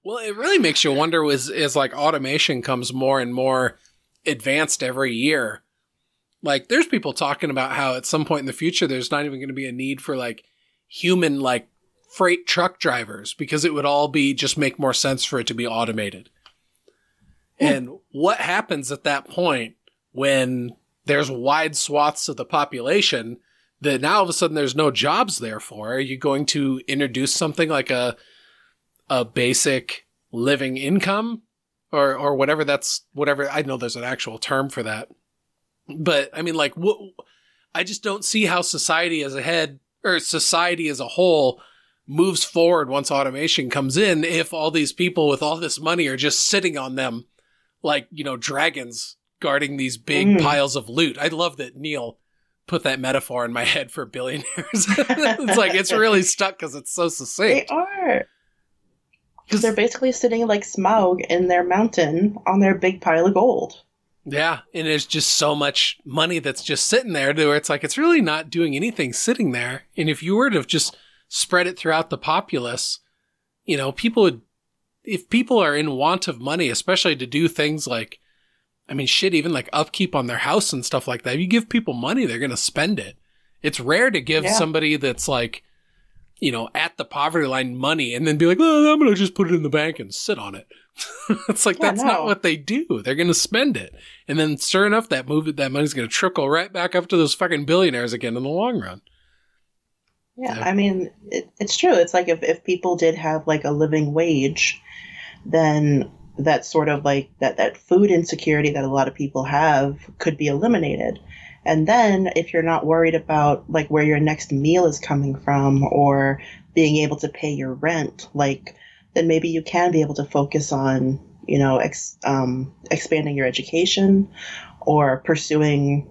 well, it really makes you wonder. Is as like automation comes more and more advanced every year like, there's people talking about how at some point in the future, there's not even going to be a need for like human, like freight truck drivers because it would all be just make more sense for it to be automated. Hmm. And what happens at that point when there's wide swaths of the population that now all of a sudden there's no jobs there for? Are you going to introduce something like a, a basic living income or, or whatever that's, whatever, I know there's an actual term for that but I mean, like, what? I just don't see how society as a head or society as a whole moves forward once automation comes in. If all these people with all this money are just sitting on them, like you know, dragons guarding these big mm. piles of loot. I love that Neil put that metaphor in my head for billionaires. it's like it's really stuck because it's so succinct. They are. Because they're basically sitting like Smaug in their mountain on their big pile of gold. Yeah, and there's just so much money that's just sitting there to where it's like it's really not doing anything sitting there. And if you were to just spread it throughout the populace, you know, people would if people are in want of money, especially to do things like I mean shit, even like upkeep on their house and stuff like that. If you give people money, they're gonna spend it. It's rare to give Yeah. somebody that's like, you know, at the poverty line money and then be like, well, I'm gonna just put it in the bank and sit on it. it's like Yeah, that's not what they do. They're gonna spend it. And then sure enough, that move that money's gonna trickle right back up to those fucking billionaires again in the long run. Yeah, Yeah. I mean, it, it's true. It's like if, if people did have like a living wage, then that sort of like that, that food insecurity that a lot of people have could be eliminated. And then if you're not worried about like where your next meal is coming from or being able to pay your rent, like then maybe you can be able to focus on, you know, ex, um, expanding your education or pursuing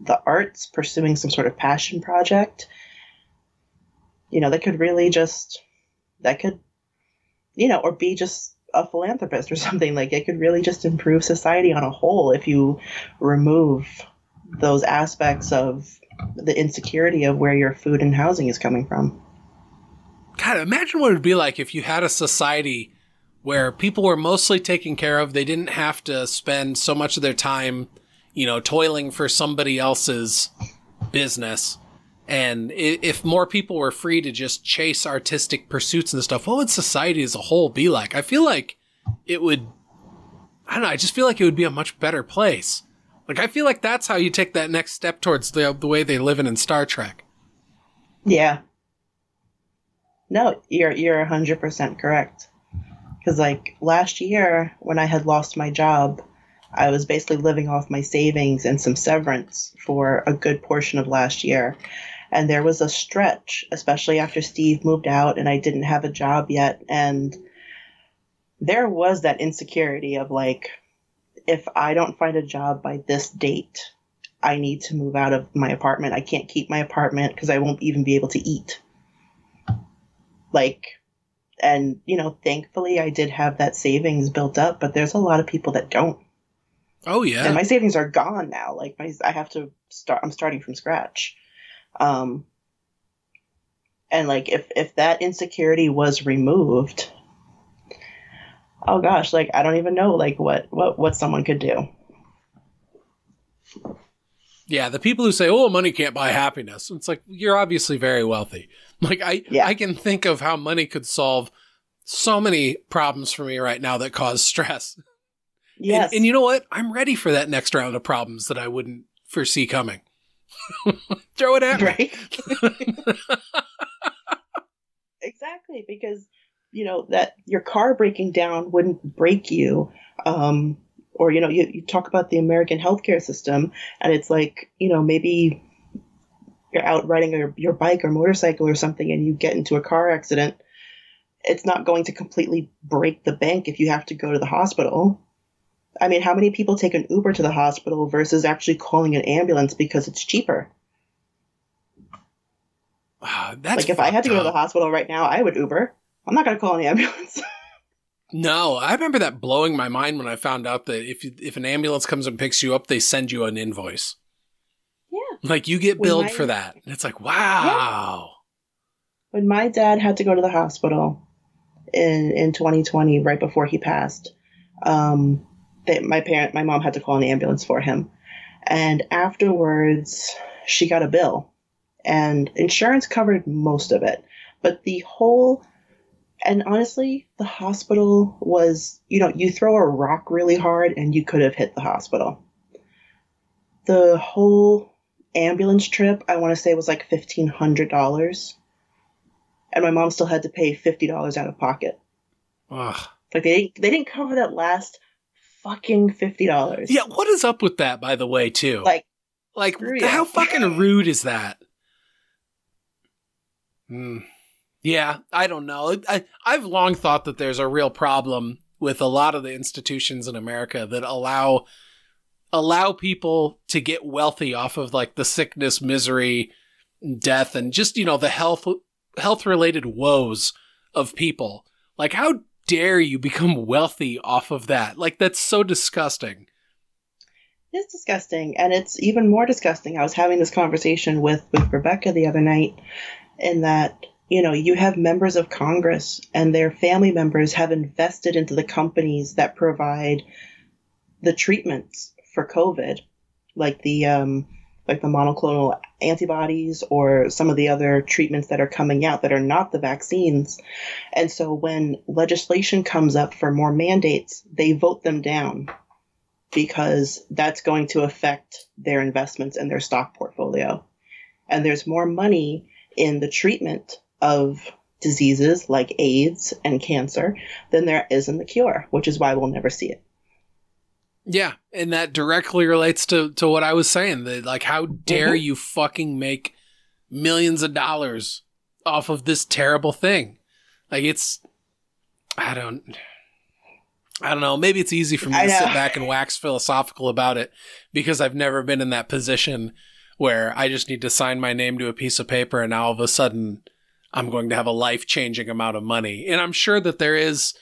the arts, pursuing some sort of passion project you know, that could really just, that could, you know, or be just a philanthropist or something. Like it could really just improve society on a whole if you remove those aspects of the insecurity of where your food and housing is coming from. God, imagine what it would be like if you had a society where people were mostly taken care of. They didn't have to spend so much of their time, you know, toiling for somebody else's business. And if more people were free to just chase artistic pursuits and stuff, what would society as a whole be like? I feel like it would, I don't know, I just feel like it would be a much better place. Like, I feel like that's how you take that next step towards the, the way they live in in Star Trek. Yeah. No, you're you're hundred percent correct. Because like last year when I had lost my job, I was basically living off my savings and some severance for a good portion of last year. And there was a stretch, especially after Steve moved out and I didn't have a job yet. And there was that insecurity of like, if I don't find a job by this date, I need to move out of my apartment. I can't keep my apartment because I won't even be able to eat. Like, and you know, thankfully I did have that savings built up, but there's a lot of people that don't. Oh, yeah. And my savings are gone now. Like my, I have to start. I'm starting from scratch. Um, and like if if that insecurity was removed, oh gosh, like I don't even know like what what what someone could do. Yeah, the people who say, "Oh, money can't buy happiness," it's like you're obviously very wealthy. Like I, Yeah. I can think of how money could solve so many problems for me right now that cause stress. Yes, And, and you know what? I'm ready for that next round of problems that I wouldn't foresee coming. Throw it at me. right. exactly because you know that your car breaking down wouldn't break you um or you know you, you talk about the american healthcare system and it's like you know maybe you're out riding your, your bike or motorcycle or something and you get into a car accident it's not going to completely break the bank if you have to go to the hospital i mean how many people take an uber to the hospital versus actually calling an ambulance because it's cheaper that's like if I had to go to the hospital right now, I would Uber. I'm not going to call an ambulance. No, I remember that blowing my mind when I found out that if you, if an ambulance comes and picks you up, they send you an invoice. Like you get billed my- for that. And it's like, wow. When my dad had to go to the hospital in in 2020, right before he passed, um, they, my parent, my mom had to call an ambulance for him, and afterwards she got a bill, and insurance covered most of it, but the whole and honestly, the hospital was, you know, you throw a rock really hard and you could have hit the hospital. The whole ambulance trip, I want to say, was like $1,500. And my mom still had to pay $50 out of pocket. Ugh. Like, they didn't, they didn't cover that last fucking $50. Yeah, what is up with that, by the way, too? Like, Like, how fucking rude is that? Hmm. Yeah, I don't know. I, I've long thought that there's a real problem with a lot of the institutions in America that allow allow people to get wealthy off of like the sickness, misery, death, and just you know the health health related woes of people. Like, how dare you become wealthy off of that? Like, that's so disgusting. It's disgusting, and it's even more disgusting. I was having this conversation with with Rebecca the other night, in that you know you have members of Congress and their family members have invested into the companies that provide the treatments for COVID, like the um, like the monoclonal antibodies or some of the other treatments that are coming out that are not the vaccines. And so when legislation comes up for more mandates, they vote them down because that's going to affect their investments and their stock portfolio. And there's more money in the treatment of diseases like AIDS and cancer than there is in the cure, which is why we'll never see it. Yeah, and that directly relates to to what I was saying. That like, how dare mm-hmm. you fucking make millions of dollars off of this terrible thing? Like, it's I don't. I don't know. Maybe it's easy for me to sit back and wax philosophical about it because I've never been in that position where I just need to sign my name to a piece of paper and now all of a sudden I'm going to have a life changing amount of money. And I'm sure that there is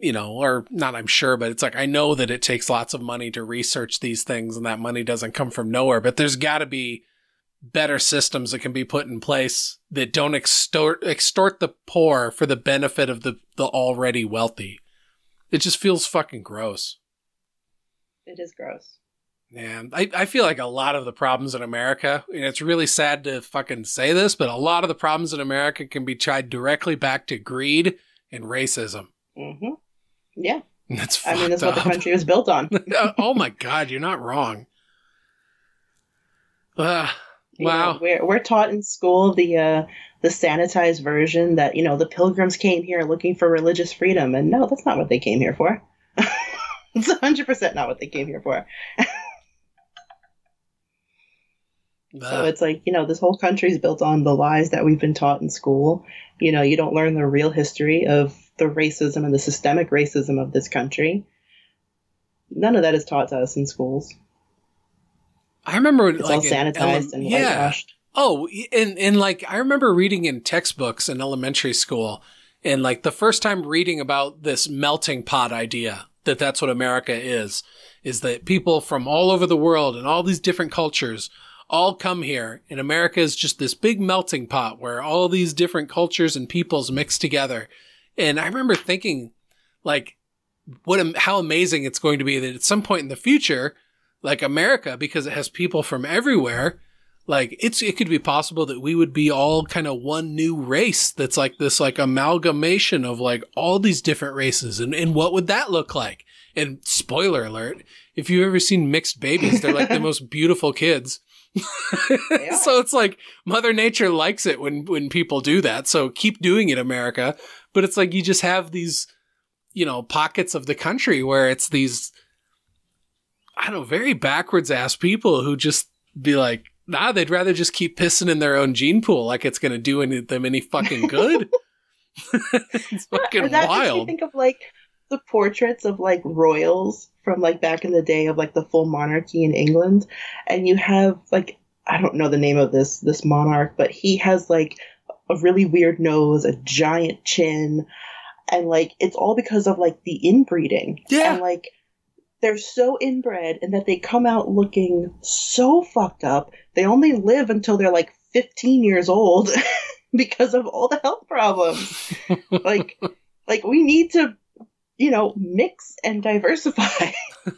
you know, or not I'm sure, but it's like I know that it takes lots of money to research these things and that money doesn't come from nowhere, but there's got to be better systems that can be put in place that don't extort extort the poor for the benefit of the the already wealthy. It just feels fucking gross. It is gross. Man, I, I feel like a lot of the problems in America, and it's really sad to fucking say this, but a lot of the problems in America can be tied directly back to greed and racism. Mm-hmm. Yeah. That's I mean, that's up. what the country was built on. oh my God, you're not wrong. Uh, wow. know, we're, we're taught in school the, uh, the sanitized version that, you know, the pilgrims came here looking for religious freedom. And no, that's not what they came here for. it's 100% not what they came here for. So it's like, you know, this whole country is built on the lies that we've been taught in school. You know, you don't learn the real history of the racism and the systemic racism of this country. None of that is taught to us in schools. I remember it's like all sanitized ele- and yeah. whitewashed. Oh, and and like I remember reading in textbooks in elementary school, and like the first time reading about this melting pot idea that that's what America is, is that people from all over the world and all these different cultures all come here, and America is just this big melting pot where all these different cultures and peoples mix together. And I remember thinking, like, what how amazing it's going to be that at some point in the future, like America, because it has people from everywhere, like it's it could be possible that we would be all kind of one new race that's like this like amalgamation of like all these different races. And, and what would that look like? And spoiler alert if you've ever seen mixed babies they're like the most beautiful kids. So it's like mother nature likes it when when people do that. So keep doing it america but it's like you just have these you know pockets of the country where it's these i don't know very backwards ass people who just be like nah they'd rather just keep pissing in their own gene pool like it's gonna do any, them any fucking good. It's fucking that wild. think of like the portraits of like royals from like back in the day of like the full monarchy in England, and you have like I don't know the name of this this monarch, but he has like a really weird nose, a giant chin, and like it's all because of like the inbreeding. Yeah. And like they're so inbred and that they come out looking so fucked up. They only live until they're like 15 years old because of all the health problems. like like we need to you know, mix and diversify.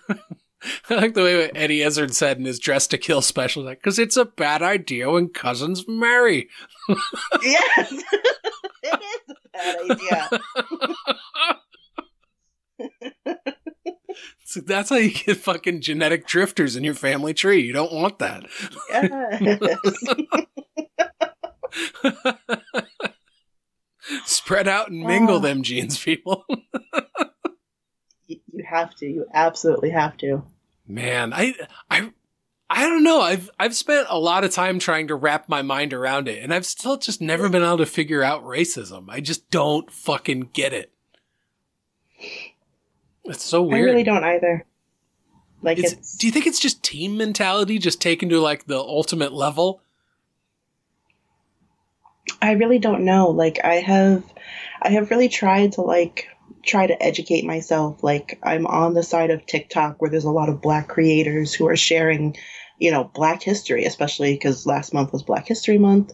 I like the way Eddie Izzard said in his Dress to Kill special, like, because it's a bad idea when cousins marry. yes, it is a bad idea. so that's how you get fucking genetic drifters in your family tree. You don't want that. Yes. Spread out and mingle oh. them genes, people have to. You absolutely have to. Man, I I I don't know. I've I've spent a lot of time trying to wrap my mind around it, and I've still just never been able to figure out racism. I just don't fucking get it. It's so weird. I really don't either. Like, do you think it's just team mentality, just taken to like the ultimate level? I really don't know. Like, I have, I have really tried to like try to educate myself. Like I'm on the side of TikTok where there's a lot of black creators who are sharing, you know, black history, especially because last month was Black History Month.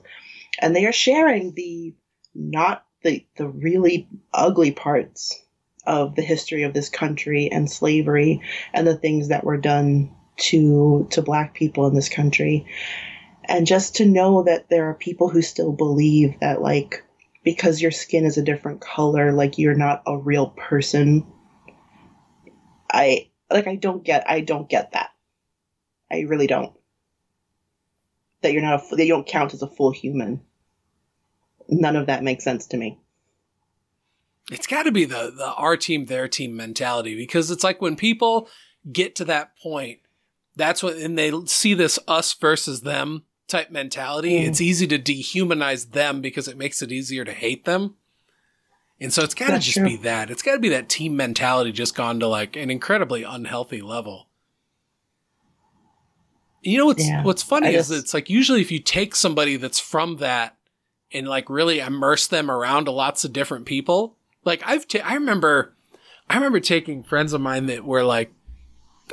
And they are sharing the not the the really ugly parts of the history of this country and slavery and the things that were done to to black people in this country and just to know that there are people who still believe that like because your skin is a different color like you're not a real person. I like i don't get i don't get that. I really don't. That you're not a that you don't count as a full human. None of that makes sense to me. It's got to be the the our team their team mentality because it's like when people get to that point that's what and they see this us versus them type mentality, mm. it's easy to dehumanize them because it makes it easier to hate them. And so it's got to just true. be that. It's got to be that team mentality just gone to like an incredibly unhealthy level. You know what's yeah, what's funny is it's like usually if you take somebody that's from that and like really immerse them around lots of different people, like I've ta- I remember I remember taking friends of mine that were like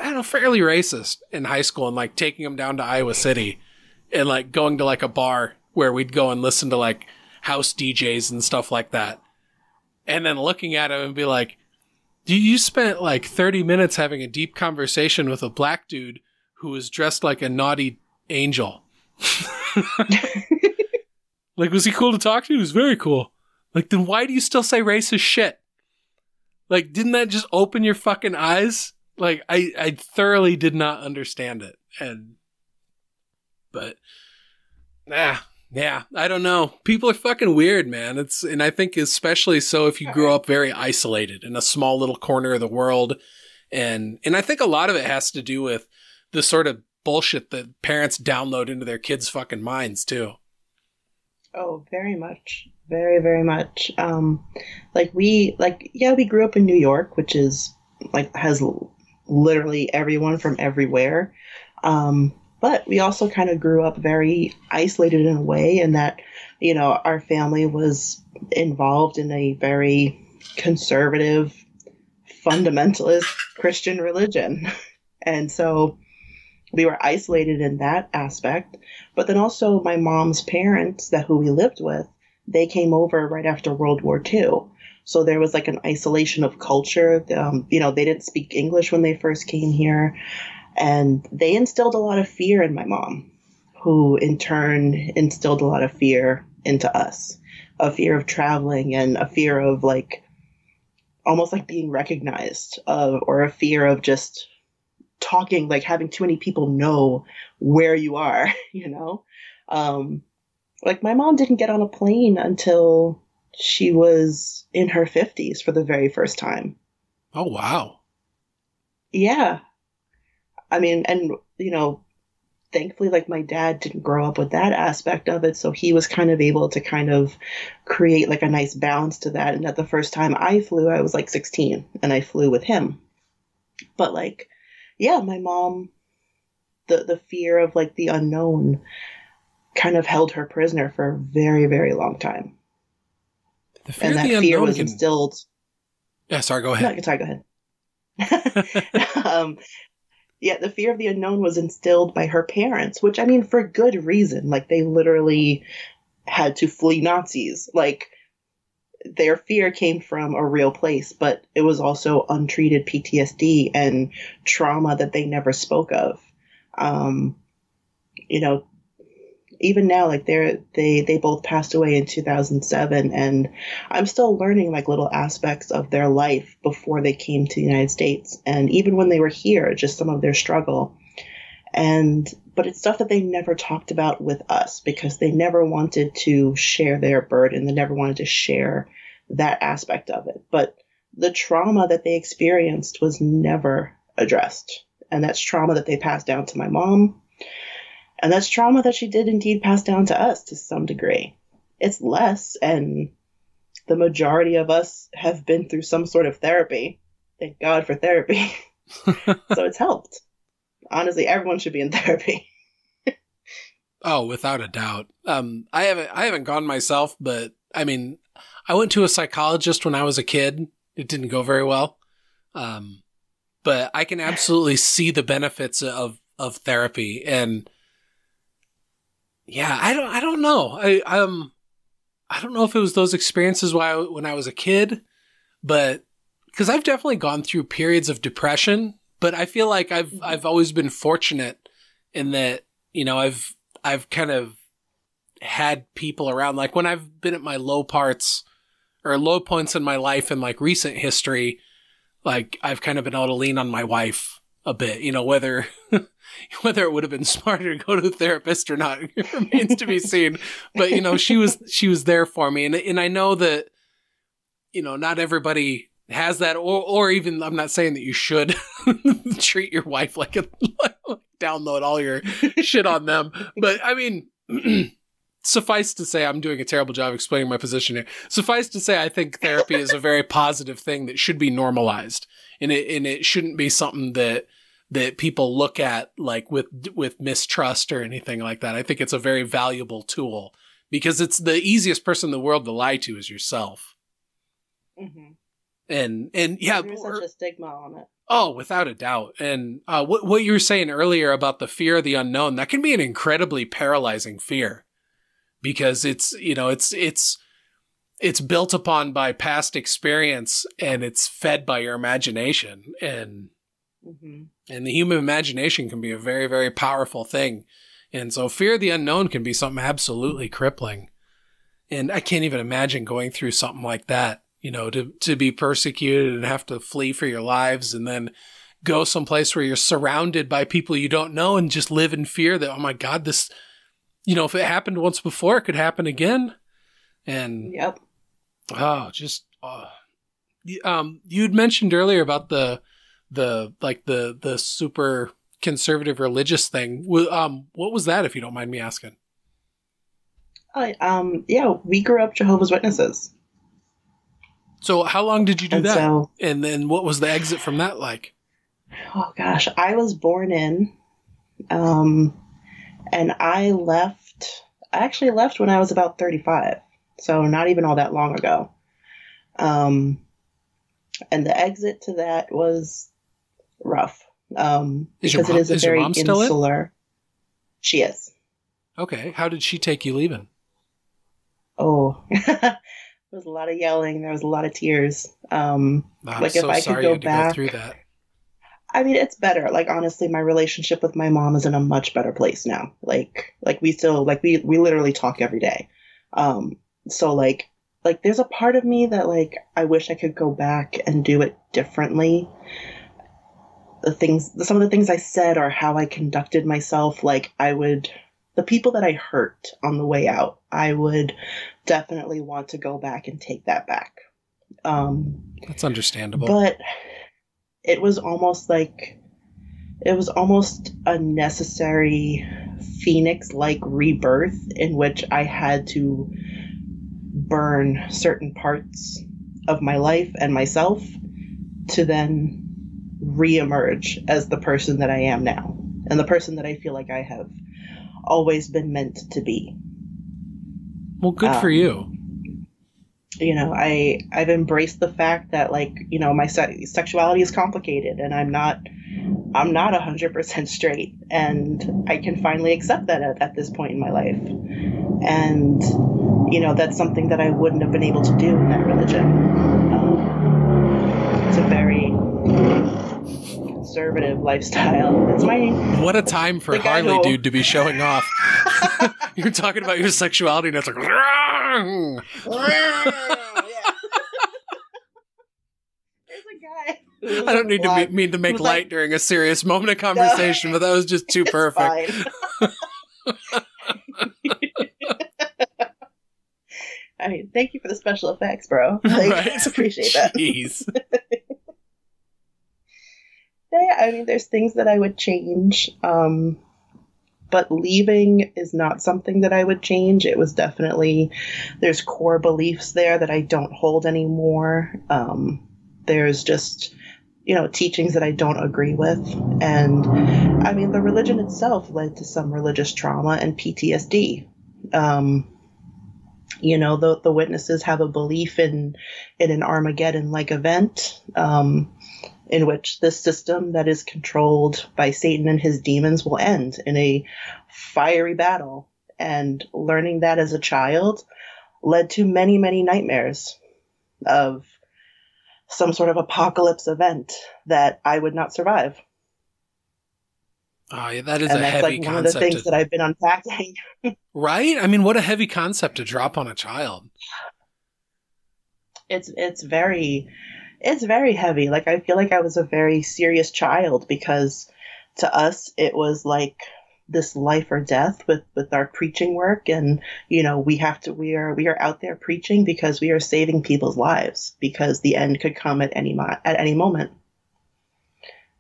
I don't know fairly racist in high school and like taking them down to Iowa City and like going to like a bar where we'd go and listen to like house DJs and stuff like that. And then looking at him and be like, "Do you spent like 30 minutes having a deep conversation with a black dude who was dressed like a naughty angel. like, was he cool to talk to? He was very cool. Like, then why do you still say racist shit? Like, didn't that just open your fucking eyes? Like, I, I thoroughly did not understand it. And but nah, yeah, I don't know. People are fucking weird, man. It's and I think especially so if you grew up very isolated in a small little corner of the world, and and I think a lot of it has to do with the sort of bullshit that parents download into their kids' fucking minds too. Oh, very much. Very, very much. Um, like we, like, yeah, we grew up in New York, which is like, has literally everyone from everywhere. Um, but we also kind of grew up very isolated in a way, in that, you know, our family was involved in a very conservative, fundamentalist Christian religion. And so we were isolated in that aspect. But then also, my mom's parents, that who we lived with, they came over right after World War II. So there was like an isolation of culture. Um, you know, they didn't speak English when they first came here. And they instilled a lot of fear in my mom, who in turn instilled a lot of fear into us. A fear of traveling and a fear of like almost like being recognized uh, or a fear of just talking like having too many people know where you are you know? Um like my mom didn't get on a plane until she was in her 50s for the very first time. Oh wow. Yeah I mean, and you know, thankfully, like my dad didn't grow up with that aspect of it, so he was kind of able to kind of create like a nice balance to that. And at the first time I flew, I was like 16, and I flew with him. But like, yeah, my mom, the the fear of like the unknown, kind of held her prisoner for a very very long time. The fear and that fear was can... instilled. Yeah, sorry. Go ahead. No, sorry. Go ahead. um, Yet the fear of the unknown was instilled by her parents, which I mean, for good reason. Like, they literally had to flee Nazis. Like, their fear came from a real place, but it was also untreated PTSD and trauma that they never spoke of. Um, you know, even now like they're they they both passed away in 2007 and i'm still learning like little aspects of their life before they came to the united states and even when they were here just some of their struggle. And but it's stuff that they never talked about with us because they never wanted to share their burden. They never wanted to share that aspect of it. But the trauma that they experienced was never addressed. And that's trauma that they passed down to my mom and that's trauma that she did indeed pass down to us to some degree. It's less, and the majority of us have been through some sort of therapy. Thank God for therapy. so it's helped. Honestly, everyone should be in therapy. oh, without a doubt. Um, I haven't I haven't gone myself, but I mean, I went to a psychologist when I was a kid, it didn't go very well. Um, but I can absolutely see the benefits of of therapy and yeah, I don't I don't know. I um I don't know if it was those experiences while I, when I was a kid, but because I've definitely gone through periods of depression, but I feel like I've I've always been fortunate in that you know I've I've kind of had people around like when I've been at my low parts or low points in my life in like recent history, like I've kind of been able to lean on my wife a bit, you know, whether whether it would have been smarter to go to a therapist or not remains to be seen. But you know, she was she was there for me, and and I know that you know not everybody has that, or or even I'm not saying that you should treat your wife like a like download all your shit on them, but I mean. suffice to say, I'm doing a terrible job explaining my position here. Suffice to say, I think therapy is a very positive thing that should be normalized, and it and it shouldn't be something that that people look at like with with mistrust or anything like that. I think it's a very valuable tool because it's the easiest person in the world to lie to is yourself. Mm-hmm. And and yeah, there's such a stigma on it. Oh, without a doubt. And uh, what what you were saying earlier about the fear of the unknown that can be an incredibly paralyzing fear because it's you know it's it's it's built upon by past experience and it's fed by your imagination and mm-hmm. and the human imagination can be a very very powerful thing and so fear of the unknown can be something absolutely crippling and i can't even imagine going through something like that you know to to be persecuted and have to flee for your lives and then go someplace where you're surrounded by people you don't know and just live in fear that oh my god this you know, if it happened once before, it could happen again. And yep. Oh, just oh. um, you'd mentioned earlier about the the like the the super conservative religious thing. Um, what was that, if you don't mind me asking? Uh, um, yeah, we grew up Jehovah's Witnesses. So, how long did you do and that? So, and then, what was the exit from that like? Oh gosh, I was born in. Um, and I left. I actually left when I was about 35, so not even all that long ago. Um, and the exit to that was rough um, because mom, it is a is very insular. She is. Okay, how did she take you leaving? Oh, there was a lot of yelling. There was a lot of tears. Um, I'm like so if I could go back, go through that. I mean, it's better. Like honestly, my relationship with my mom is in a much better place now. Like, like we still like we we literally talk every day. Um, so like like there's a part of me that like I wish I could go back and do it differently. The things, some of the things I said or how I conducted myself, like I would, the people that I hurt on the way out, I would definitely want to go back and take that back. Um, That's understandable. But it was almost like it was almost a necessary phoenix like rebirth in which I had to burn certain parts of my life and myself to then reemerge as the person that I am now and the person that I feel like I have always been meant to be. Well, good um, for you. you know i i've embraced the fact that like you know my se- sexuality is complicated and i'm not i'm not 100% straight and i can finally accept that at, at this point in my life. And you know that's something that i wouldn't have been able to do in that religion. Um, it's a very conservative lifestyle it's my what a time for harley dude to be showing off you're talking about your sexuality and it's like There's a guy. I don't need to be, mean to make light like, during a serious moment of conversation, no, but that was just too perfect. I mean, thank you for the special effects, bro. Like, right? appreciate that. Jeez. I mean, there's things that I would change. Um, but leaving is not something that I would change. It was definitely, there's core beliefs there that I don't hold anymore. Um, there's just, you know, teachings that I don't agree with. And I mean, the religion itself led to some religious trauma and PTSD. Um, you know the the witnesses have a belief in in an Armageddon like event um, in which this system that is controlled by Satan and his demons will end in a fiery battle. And learning that as a child led to many many nightmares of some sort of apocalypse event that I would not survive. Oh, yeah, that is and a that's heavy like one of the things to- that I've been unpacking. right? I mean, what a heavy concept to drop on a child. it's it's very it's very heavy. Like I feel like I was a very serious child because to us it was like this life or death with with our preaching work and you know we have to we are we are out there preaching because we are saving people's lives because the end could come at any mo- at any moment.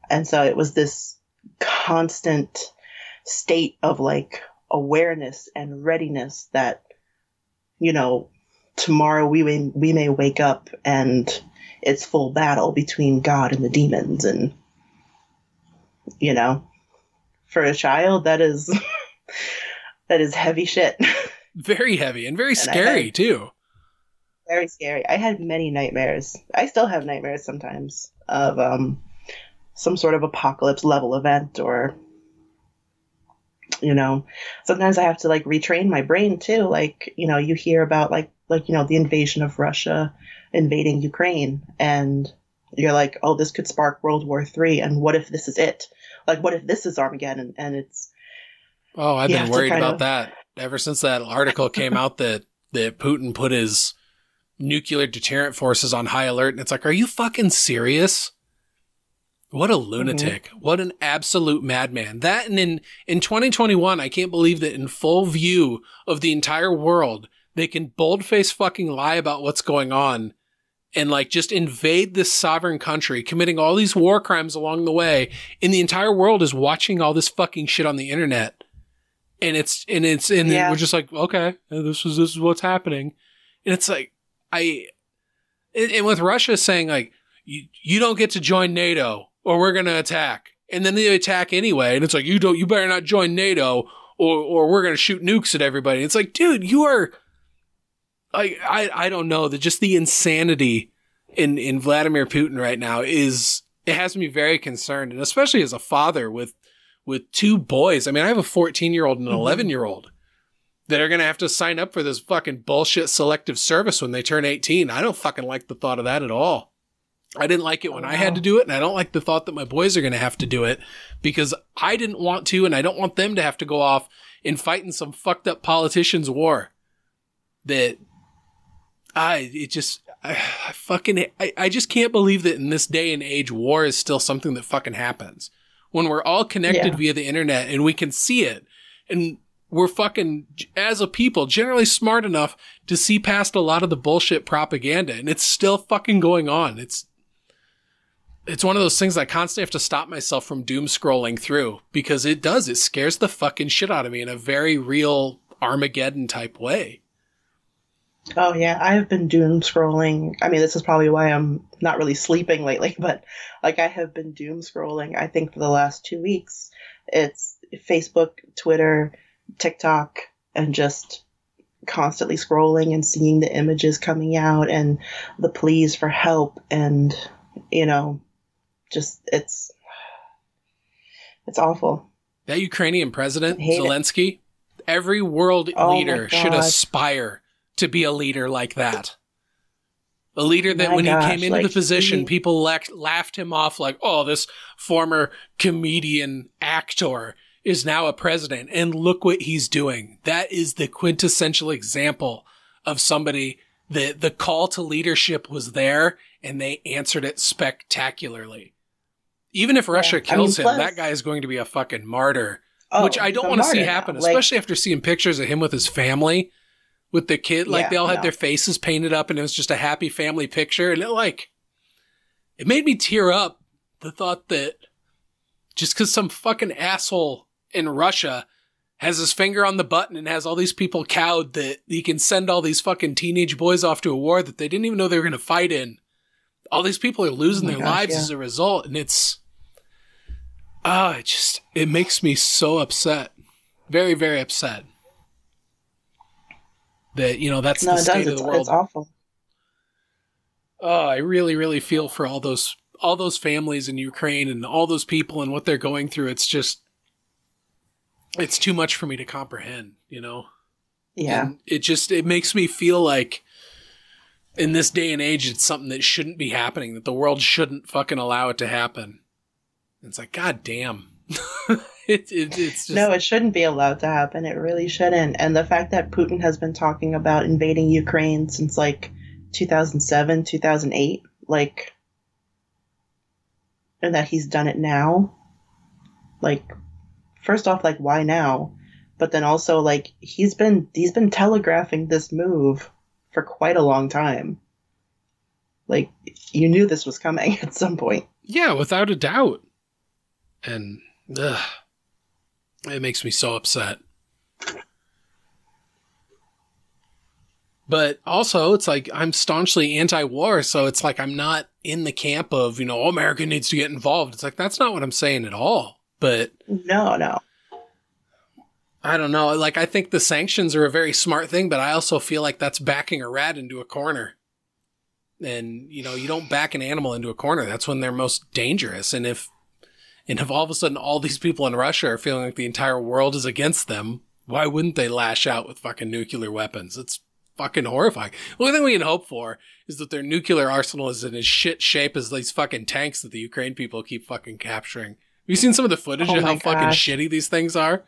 And so it was this constant state of like awareness and readiness that you know tomorrow we may, we may wake up and it's full battle between God and the demons and you know for a child that is that is heavy shit. Very heavy and very I scary, had- too. very scary. I had many nightmares. I still have nightmares sometimes of um some sort of apocalypse level event or you know sometimes i have to like retrain my brain too. Like you know you hear about like like you know the invasion of russia invading ukraine and you're like oh this could spark world war three and what if this is it like what if this is armageddon and it's Oh, I've been worried about of- that ever since that article came out that, that Putin put his nuclear deterrent forces on high alert. And it's like, are you fucking serious? What a mm-hmm. lunatic. What an absolute madman. That and in, in 2021, I can't believe that in full view of the entire world, they can boldface fucking lie about what's going on and like just invade this sovereign country, committing all these war crimes along the way. And the entire world is watching all this fucking shit on the internet. And it's, and it's, and Yeah. we're just like, okay, this is, this is what's happening. And it's like, I, and, and with Russia saying like, you, you don't get to join NATO or we're going to attack. And then they attack anyway. And it's like, you don't, you better not join NATO or, or we're going to shoot nukes at everybody. It's like, dude, you are, I, I, I don't know that just the insanity in, in Vladimir Putin right now is, it has me very concerned. And especially as a father with, with two boys. I mean, I have a 14 year old and an Mhm. 11 year old that are going to have to sign up for this fucking bullshit selective service when they turn 18. I don't fucking like the thought of that at all. I didn't like it when Oh, I had to do it, and I don't like the thought that my boys are going to have to do it because I didn't want to, and I don't want them to have to go off and fight in some fucked up politician's war. That I, it just, I, I fucking, I, I just can't believe that in this day and age, war is still something that fucking happens when we're all connected Yeah. via the internet and we can see it. And we're fucking, as a people, generally smart enough to see past a lot of the bullshit propaganda. And it's still fucking going on. It's, it's one of those things I constantly have to stop myself from doom scrolling through because it does. It scares the fucking shit out of me in a very real Armageddon type way. Oh yeah, I've been doom scrolling. I mean, this is probably why I'm not really sleeping lately, but like I have been doom scrolling. I think for the last two weeks, it's Facebook, Twitter, TikTok, and just constantly scrolling and seeing the images coming out and the pleas for help and you know, just it's it's awful. That Ukrainian president, Hate it. Zelensky, every world Oh leader should aspire to be a leader like that. A leader that My when gosh, he came into like, the position, he- people laughed, laughed him off like, oh, this former comedian actor is now a president. And look what he's doing. That is the quintessential example of somebody that the call to leadership was there and they answered it spectacularly. Even if Russia Yeah, I mean, kills him, plus- that guy is going to be a fucking martyr Oh, which I don't want to see now. happen, Like, especially after seeing pictures of him with his family, with the kid. Like Yeah, they all had no. their faces painted up, and it was just a happy family picture, and it like it made me tear up. The thought that just because some fucking asshole in Russia has his finger on the button and has all these people cowed that he can send all these fucking teenage boys off to a war that they didn't even know they were going to fight in. All these people are losing Oh their gosh, lives yeah. as a result, and it's ah, it just it makes me so upset, very very upset. That you know that's no, the state does. of It's, the world. it's awful. Oh, I really, really feel for all those all those families in Ukraine and all those people and what they're going through. It's just it's too much for me to comprehend, you know? Yeah. And it just it makes me feel like in this day and age it's something that shouldn't be happening, that the world shouldn't fucking allow it to happen. It's like, God damn. it, it, it's just No, it shouldn't be allowed to happen. It really shouldn't. And the fact that Putin has been talking about invading Ukraine since like 2007, 2008, like, and that he's done it now, like, first off, like, why now? But then also, like, he's been he's been telegraphing this move for quite a long time. Like, you knew this was coming at some point. Yeah, without a doubt. And ugh, it makes me so upset. But also, it's like I'm staunchly anti-war, so it's like I'm not in the camp of you know oh, America needs to get involved. It's like that's not what I'm saying at all. But No, no. I don't know. Like I think the sanctions are a very smart thing, but I also feel like that's backing a rat into a corner. And you know, you don't back an animal into a corner. That's when they're most dangerous. And if and if all of a sudden all these people in Russia are feeling like the entire world is against them, why wouldn't they lash out with fucking nuclear weapons? It's fucking horrifying. The only thing we can hope for is that their nuclear arsenal is in as shit shape as these fucking tanks that the Ukraine people keep fucking capturing. Have you seen some of the footage Oh of how my fucking shitty these things are?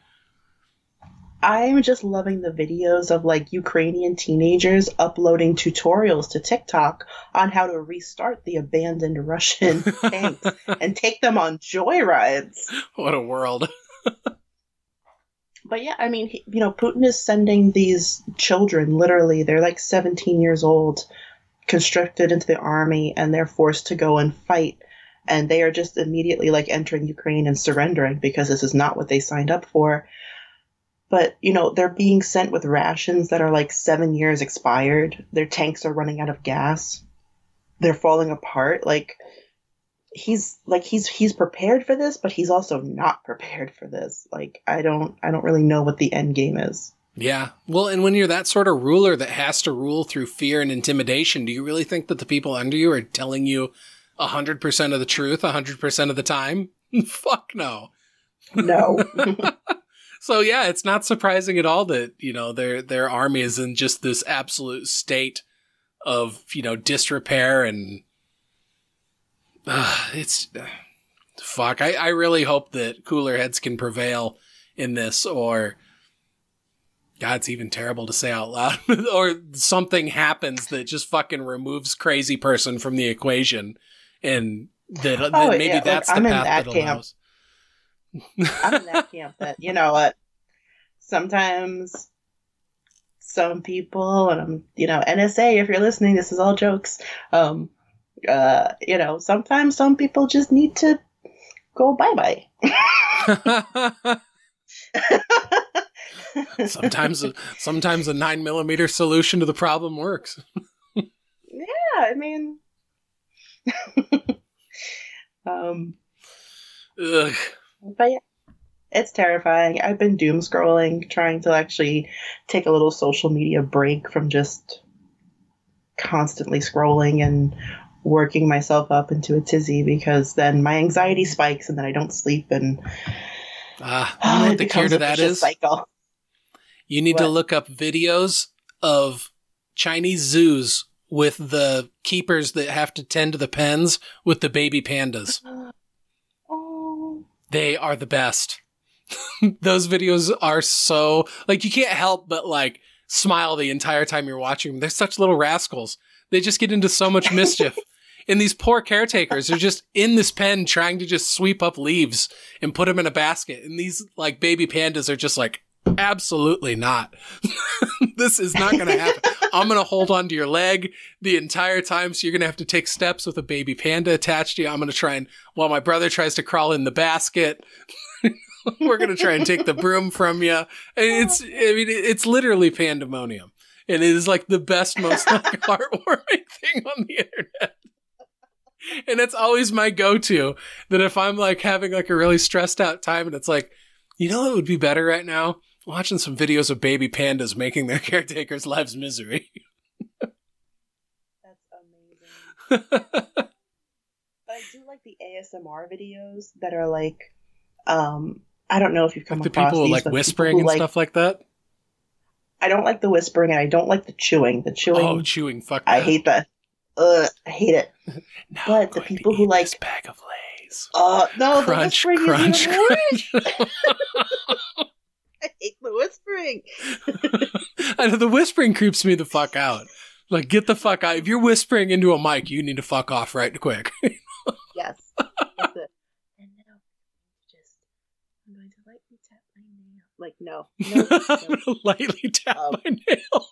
I'm just loving the videos of like Ukrainian teenagers uploading tutorials to TikTok on how to restart the abandoned Russian tanks and take them on joyrides. What a world. But yeah, I mean, he, you know, Putin is sending these children, literally, they're like 17 years old, conscripted into the army, and they're forced to go and fight. And they are just immediately like entering Ukraine and surrendering because this is not what they signed up for. But, you know, they're being sent with rations that are like seven years expired. Their tanks are running out of gas. They're falling apart. Like, he's like he's he's prepared for this but he's also not prepared for this like i don't i don't really know what the end game is Yeah. Well, and when you're that sort of ruler that has to rule through fear and intimidation, do you really think that the people under you are telling you 100% of the truth 100% of the time? Fuck no. no So yeah, it's not surprising at all that, you know, their their army is in just this absolute state of, you know, disrepair and uh, it's uh, fuck. I, I really hope that cooler heads can prevail in this or God, it's even terrible to say out loud. or something happens that just fucking removes crazy person from the equation and that, that Oh, maybe yeah, that's I'm the in path that that, camp. I'm in that camp that you know what sometimes some people and i'm you know nsa if you're listening this is all jokes um uh you know sometimes some people just need to go bye-bye sometimes a, sometimes a nine millimeter solution to the problem works. yeah i mean um Ugh. But yeah, it's terrifying. I've been doom scrolling, trying to actually take a little social media break from just constantly scrolling and working myself up into a tizzy because then my anxiety spikes and then I don't sleep and Ah, you know what the cure to that is? cycle. You need to look up videos of Chinese zoos with the keepers that have to tend to the pens with the baby pandas. They are the best. Those videos are so like you can't help but like smile the entire time you're watching them. They're such little rascals. They just get into so much mischief. And these poor caretakers are just in this pen trying to just sweep up leaves and put them in a basket. And these like baby pandas are just like, absolutely not. this is not going to happen. I'm going to hold on to your leg the entire time. So you're going to have to take steps with a baby panda attached to you. I'm going to try and, while my brother tries to crawl in the basket, we're going to try and take the broom from you. It's, I mean, it's literally pandemonium. And it is like the best, most like, heartwarming thing on the internet. And it's always my go-to that if I'm like having like a really stressed out time and it's like, you know, it would be better right now. Watching some videos of baby pandas making their caretakers' lives misery. That's amazing. but I do like the ASMR videos that are like, um, I don't know if you've come the across people these, like whispering people and like, stuff like that. I don't like the whispering and I don't like the chewing. The chewing, Oh, chewing. Fuck. I that. hate that. Ugh, I hate it. Now but the people who like- this bag of Lay's. Uh, no, crunch, the whispering crunch, is even crunch. I hate the whispering. I know the whispering creeps me the fuck out. Like, get the fuck out. If you're whispering into a mic, you need to fuck off right quick. Yes. That's it. And now, just, I'm going to lightly tap my nail. Like, no. no, no. Lightly tap Um, my nail.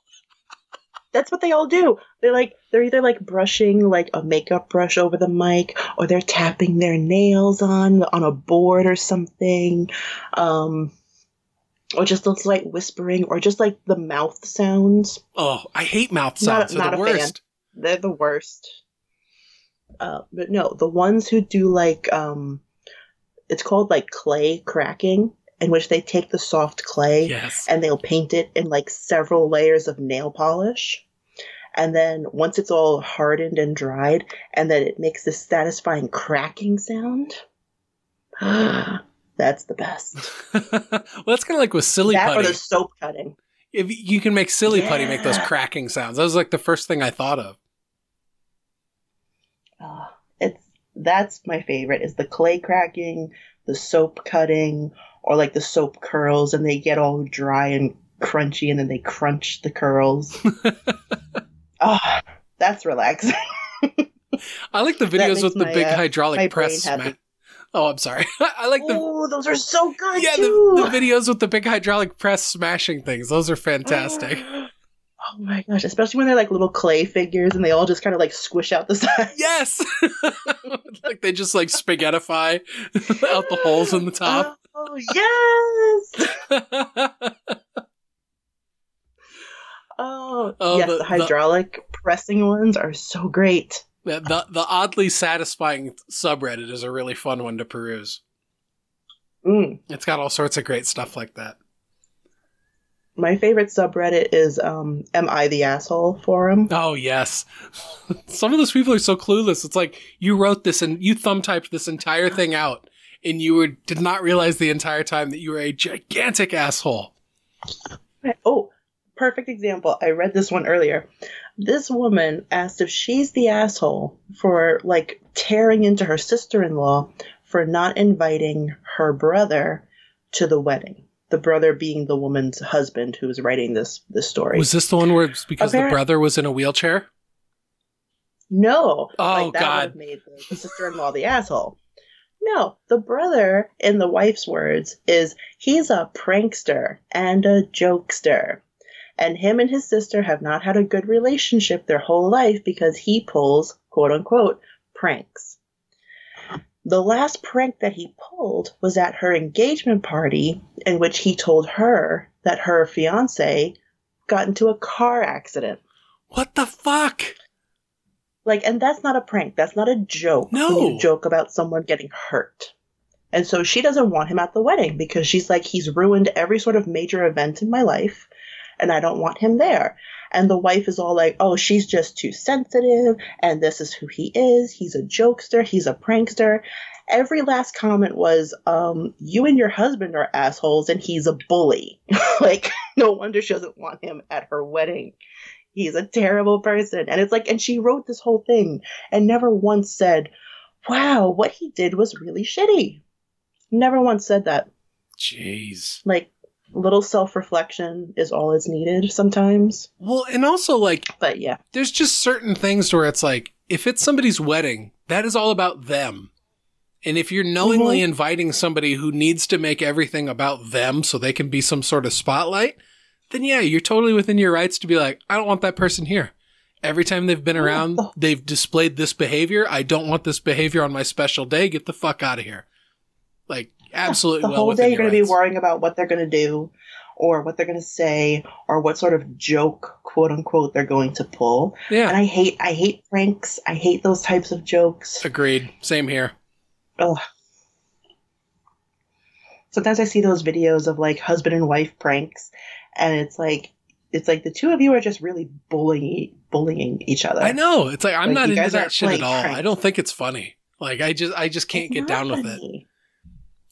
That's what they all do. They're like, they're either like brushing like a makeup brush over the mic, or they're tapping their nails on on a board or something, um, or just looks like whispering, or just like the mouth sounds. Oh, I hate mouth Not- sounds. They're not the a fan. They're the worst. Uh, but no, the ones who do like um, it's called like clay cracking, in which they take the soft clay Yes. and they'll paint it in like several layers of nail polish. And then once it's all hardened and dried, and then it makes this satisfying cracking sound. That's the best. well, that's kind of like with silly that or the soap cutting. If you can make silly putty make those cracking sounds. That was like the first thing I thought of. Uh, it's that's my favorite is the clay cracking, the soap cutting, or like the soap curls, and they get all dry and crunchy, and then they crunch the curls. oh, that's relaxing. I like the videos with the my, big uh, hydraulic press. sma- oh, I'm sorry. I like the oh, those are so good yeah the, the videos with the big hydraulic press smashing things. Those are fantastic. Oh my gosh, especially when they're like little clay figures and they all just kind of like squish out the side. yes, like they just like spaghettify out the holes in the top. Oh, yes. Oh, Oh, yes, the- the, hydraulic pressing ones are so great. The, the the oddly satisfying subreddit is a really fun one to peruse. Mm. It's got all sorts of great stuff like that. My favorite subreddit is um, "Am I the asshole?" forum. Oh yes, some of those people are so clueless. It's like you wrote this and you thumb typed this entire thing out, and you were, did not realize the entire time that you were a gigantic asshole. Oh, perfect example. I read this one earlier. This woman asked if she's the asshole for like tearing into her sister-in-law for not inviting her brother to the wedding. The brother being the woman's husband who was writing this this story. Was this the one where it's because the brother was in a wheelchair? No. Oh, like that God. would have made the sister-in-law the asshole. No, the brother, in the wife's words, is he's a prankster and a jokester. And him and his sister have not had a good relationship their whole life because he pulls, quote unquote, pranks. The last prank that he pulled was at her engagement party, in which he told her that her fiance got into a car accident. What the fuck? Like, and that's not a prank. That's not a joke. No. You joke about someone getting hurt. And so she doesn't want him at the wedding because she's like, he's ruined every sort of major event in my life, and I don't want him there. And the wife is all like, oh, she's just too sensitive, and this is who he is. He's a jokester, he's a prankster. Every last comment was, um, you and your husband are assholes, and he's a bully. like, no wonder she doesn't want him at her wedding he's a terrible person. And it's like, and she wrote this whole thing and never once said, wow, what he did was really shitty. Never once said that. Jeez. Like, little self reflection is all is needed sometimes. Well, and also like But yeah. there's just certain things where it's like if it's somebody's wedding, that is all about them. And if you're knowingly mm-hmm. inviting somebody who needs to make everything about them so they can be some sort of spotlight, then yeah, you're totally within your rights to be like, I don't want that person here. Every time they've been around, they've displayed this behavior. I don't want this behavior on my special day. Get the fuck out of here. Like, absolutely The well whole day you're going to be worrying about what they're going to do or what they're going to say or what sort of joke, quote unquote, they're going to pull. yeah And I hate, I hate pranks. I hate those types of jokes. agreed. Same here. Ugh. sometimes I see those videos of like husband and wife pranks, and it's like it's like the two of you are just really bullying bullying each other. I know. It's like I'm Like, not into that shit at all. pranks. I don't think it's funny. Like I just I just can't It's get down with it.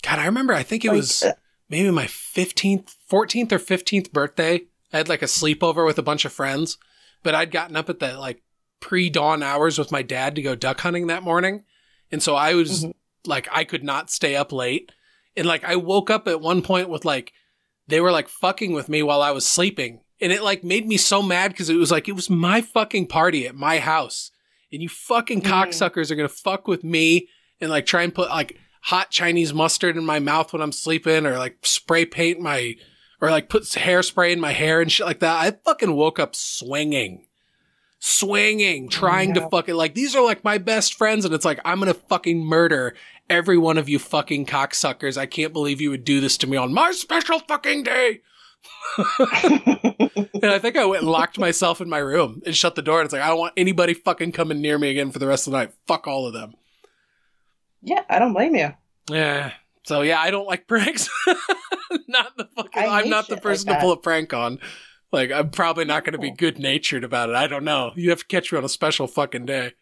God, I remember I think it Like, was uh, maybe my 15th, 14th or 15th birthday. I had like a sleepover with a bunch of friends, but I'd gotten up at the like pre-dawn hours with my dad to go duck hunting that morning. And so I was Mhm. like I could not stay up late. And like I woke up at one point with like they were like fucking with me while I was sleeping. And it like made me so mad because it was like it was my fucking party at my house. And you fucking Mm. cocksuckers are gonna fuck with me and like try and put like hot Chinese mustard in my mouth when I'm sleeping or like spray paint my or like put hairspray in my hair and shit like that. I fucking woke up swinging. Swinging, trying to yeah. fucking like these are like my best friends and it's like I'm going to fucking murder every one of you fucking cocksuckers. I can't believe you would do this to me on my special fucking day. And I think I went and locked myself in my room and shut the door. And it's like, I don't want anybody fucking coming near me again for the rest of the night. Fuck all of them. Yeah, I don't blame you. Yeah. So yeah, I don't like pranks. not the fucking. I I'm not the shit like person to pull a prank on. Like I'm probably not going to be good natured about it. I don't know. You have to catch me on a special fucking day.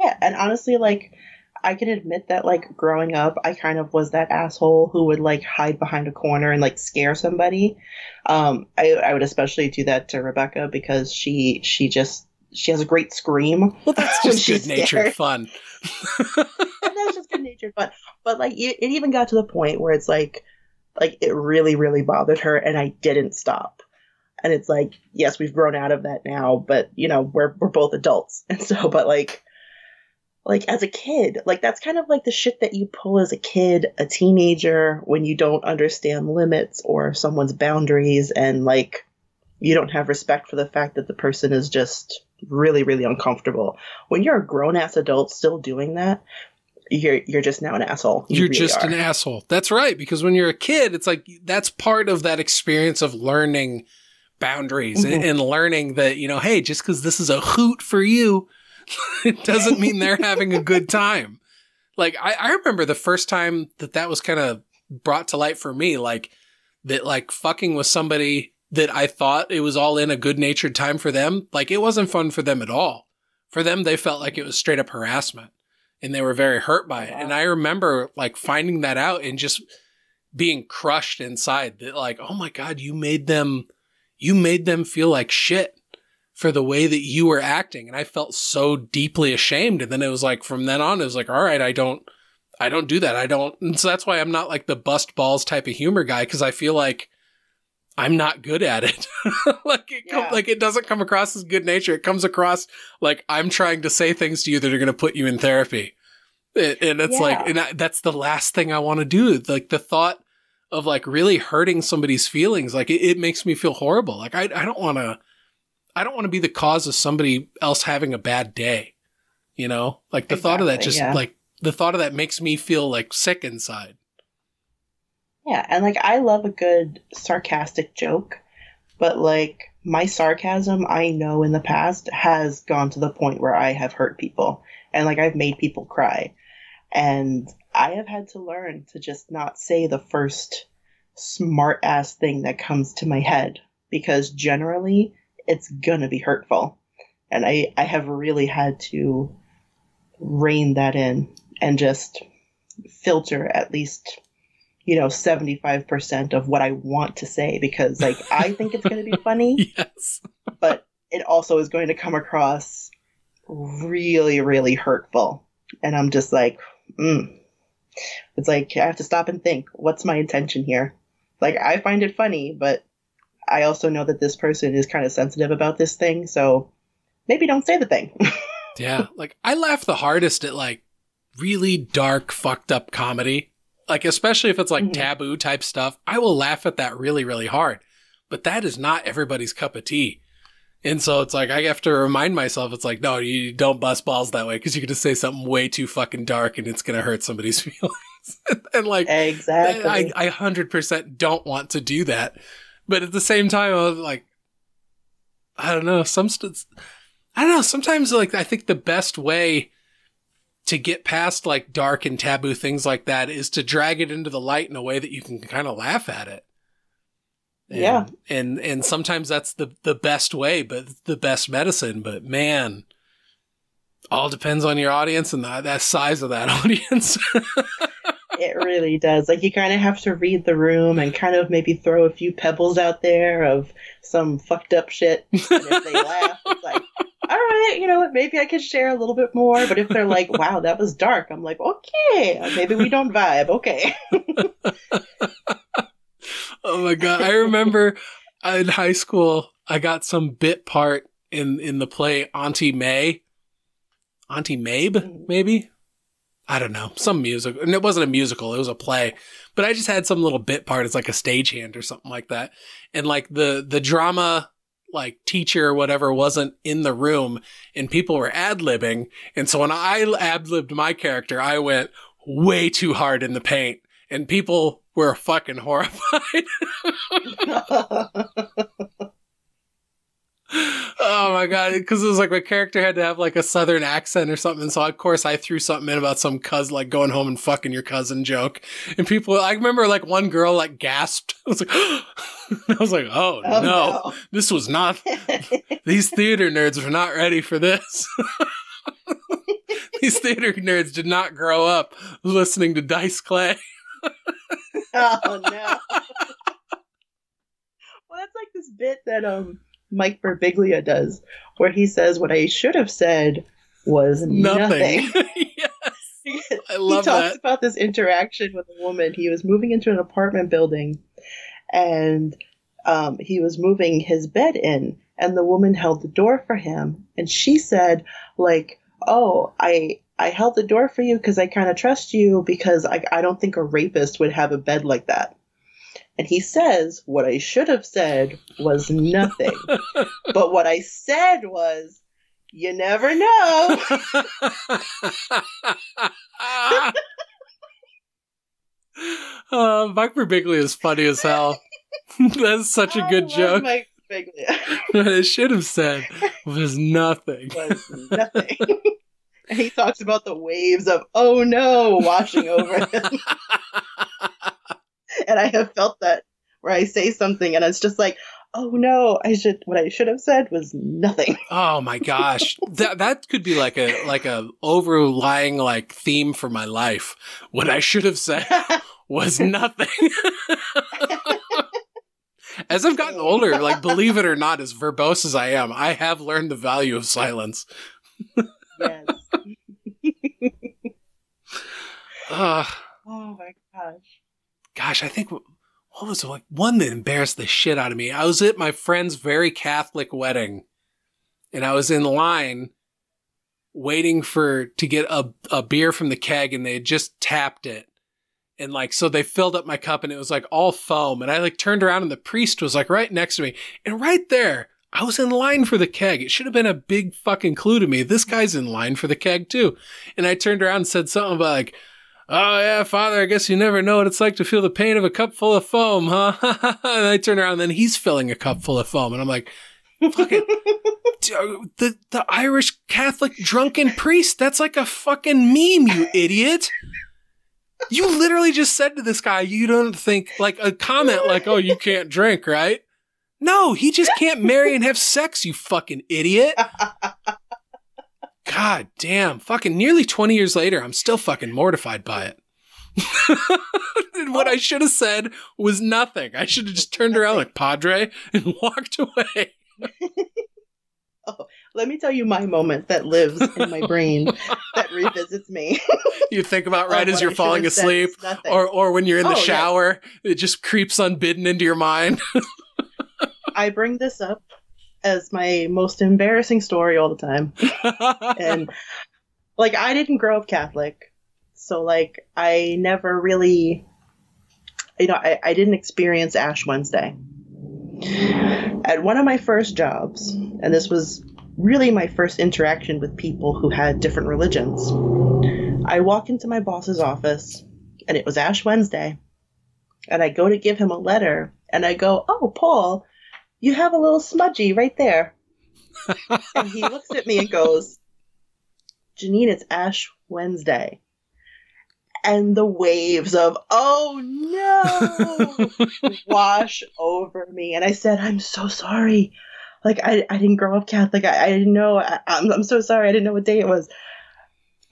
Yeah, and honestly, like, I can admit that, like, growing up, I kind of was that asshole who would, like, hide behind a corner and, like, scare somebody. Um, I, I would especially do that to Rebecca because she, she just, she has a great scream. Well, that's just good natured fun. that's just good natured fun. But, like, it, it even got to the point where it's like, like, it really, really bothered her, and I didn't stop. And it's like, yes, we've grown out of that now, but, you know, we're, we're both adults. And so, but, like, like as a kid like that's kind of like the shit that you pull as a kid a teenager when you don't understand limits or someone's boundaries and like you don't have respect for the fact that the person is just really really uncomfortable when you're a grown ass adult still doing that you're you're just now an asshole You You're really just are. an asshole. That's right. Because when you're a kid, it's like that's part of that experience of learning boundaries and, Mhm. and learning that, you know, hey, just because this is a hoot for you, it doesn't mean they're having a good time. Like, I, I remember the first time that that was kind of brought to light for me, like, that, like, fucking with somebody that I thought it was all in a good natured time for them. Like, it wasn't fun for them at all. For them, they felt like it was straight up harassment and they were very hurt by it. Wow. And I remember like finding that out and just being crushed inside that like, oh my God, you made them, you made them feel like shit for the way that you were acting. And I felt so deeply ashamed. And then it was like, from then on, it was like, all right, I don't, I don't do that. I don't. And so that's why I'm not like the bust balls type of humor guy. Cause I feel like I'm not good at it. like it, Yeah. like it doesn't come across as good nature. It comes across like I'm trying to say things to you that are going to put you in therapy. And, and it's like, and I, that's the last thing I want to do. Like the thought of like really hurting somebody's feelings, like it, it makes me feel horrible. Like I, I don't want to, I don't want to be the cause of somebody else having a bad day. You know, like the thought of that just yeah. like the thought of that makes me feel like sick inside. Yeah, and like I love a good sarcastic joke, but like my sarcasm, I know in the past has gone to the point where I have hurt people and like I've made people cry. And I have had to learn to just not say the first smart ass thing that comes to my head because generally it's gonna be hurtful. And I, I have really had to rein that in and just filter at least you know 75% of what i want to say because like i think it's going to be funny Yes. but it also is going to come across really really hurtful and i'm just like mm. it's like i have to stop and think what's my intention here like i find it funny but i also know that this person is kind of sensitive about this thing so maybe don't say the thing Yeah. Like I laugh the hardest at like really dark, fucked up comedy. Like, especially if it's like Mhm. taboo type stuff, I will laugh at that really, really hard. But that is not everybody's cup of tea. And so it's like, I have to remind myself, it's like, no, you don't bust balls that way because you could just say something way too fucking dark and it's going to hurt somebody's feelings. and like, exactly I, I 100% don't want to do that. But at the same time, I was like, I don't know. Some, st- I don't know. Sometimes, like, I think the best way to get past like dark and taboo things like that is to drag it into the light in a way that you can kind of laugh at it. And, Yeah. And and sometimes that's the the best way, but the best medicine. But man, all depends on your audience and the, that size of that audience. It really does. Like you kind of have to read the room and kind of maybe throw a few pebbles out there of some fucked up shit. And if they laugh, it's like, right, you know what? Maybe I could share a little bit more. But if they're like, wow, that was dark, I'm like, okay, maybe we don't vibe. Okay. oh my god! I remember in high school, I got some bit part in in the play Auntie May, Auntie Mabe, mm-hmm. maybe. I don't know, some music, and it wasn't a musical; it was a play. But I just had some little bit part as like a stagehand or something like that, and like the the drama like teacher or whatever wasn't in the room, and people were ad libbing, and so when I ad libbed my character, I went way too hard in the paint, and people were fucking horrified. oh my god! Because it was like my character had to have like a southern accent or something. So of course I threw something in about some cousin like going home and fucking your cousin joke, and people. I remember like one girl like gasped. I was like, I was like, oh, Oh, no, this was not. These theater nerds were not ready for this. These theater nerds did not grow up listening to Dice Clay. oh no. well, that's like this bit that um Mike Birbiglia does, where he says what I should have said was Nothing. nothing. yes, I he talks that. about this interaction with a woman. He was moving into an apartment building, and um, he was moving his bed in, and the woman held the door for him, and she said, like, "Oh, I." I held the door for you because I kind of trust you because I, I don't think a rapist would have a bed like that. And he says, What I should have said was nothing. but what I said was, You never know. uh, Mike Birbiglia is funny as hell. That's such a good joke. Mike Birbiglia. What I should have said was nothing. was nothing. and he talks about the waves of oh no washing over him. and I have felt that where I say something and it's just like, oh no, I should what I should have said was nothing. Oh my gosh, that that could be like a like a overlying like theme for my life. What I should have said was nothing. as I've gotten older, like believe it or not, as verbose as I am, I have learned the value of silence. yes. Ugh. Ah. Oh my gosh. Gosh, I think what was like one that embarrassed the shit out of me. I was at my friend's very Catholic wedding, and I was in line waiting for to get a a beer from the keg, and they had just tapped it. And like, so they filled up my cup and it was like all foam. And I like turned around and the priest was like right next to me. And right there, I was in line for the keg. It should have been a big fucking clue to me. This guy's in line for the keg too. And I turned around and said something about like, Oh yeah, father, I guess you never know what it's like to feel the pain of a cup full of foam, huh? and I turn around and then he's filling a cup full of foam. And I'm like, fucking, uh, the, the Irish Catholic drunken priest, that's like a fucking meme, you idiot. You literally just said to this guy, you don't think like a comment like, oh, you can't drink, right? No, he just can't marry and have sex, you fucking idiot. God damn. Fucking nearly 20 years later, I'm still fucking mortified by it. and what I should have said was nothing. I should have just turned around like Padre and walked away. oh, Let me tell you my moment that lives in my brain that revisits me. You think about right as you're falling asleep or or when you're in the Oh, yeah. shower, it just creeps unbidden into your mind. I bring this up as my most embarrassing story all the time. and like I didn't grow up Catholic, so like I never really, you know, I, I didn't experience Ash Wednesday. At one of my first jobs, and this was really my first interaction with people who had different religions, I walk into my boss's office, and it was Ash Wednesday, and I go to give him a letter, and I go, "Oh, Paul, you have a little smudgy right there." and he looks at me and goes, Janine, it's Ash Wednesday. And the waves of, oh no, wash over me. And I said, I'm so sorry. Like, I, I didn't grow up Catholic. I, I didn't know. I, I'm, I'm so sorry. I didn't know what day it was.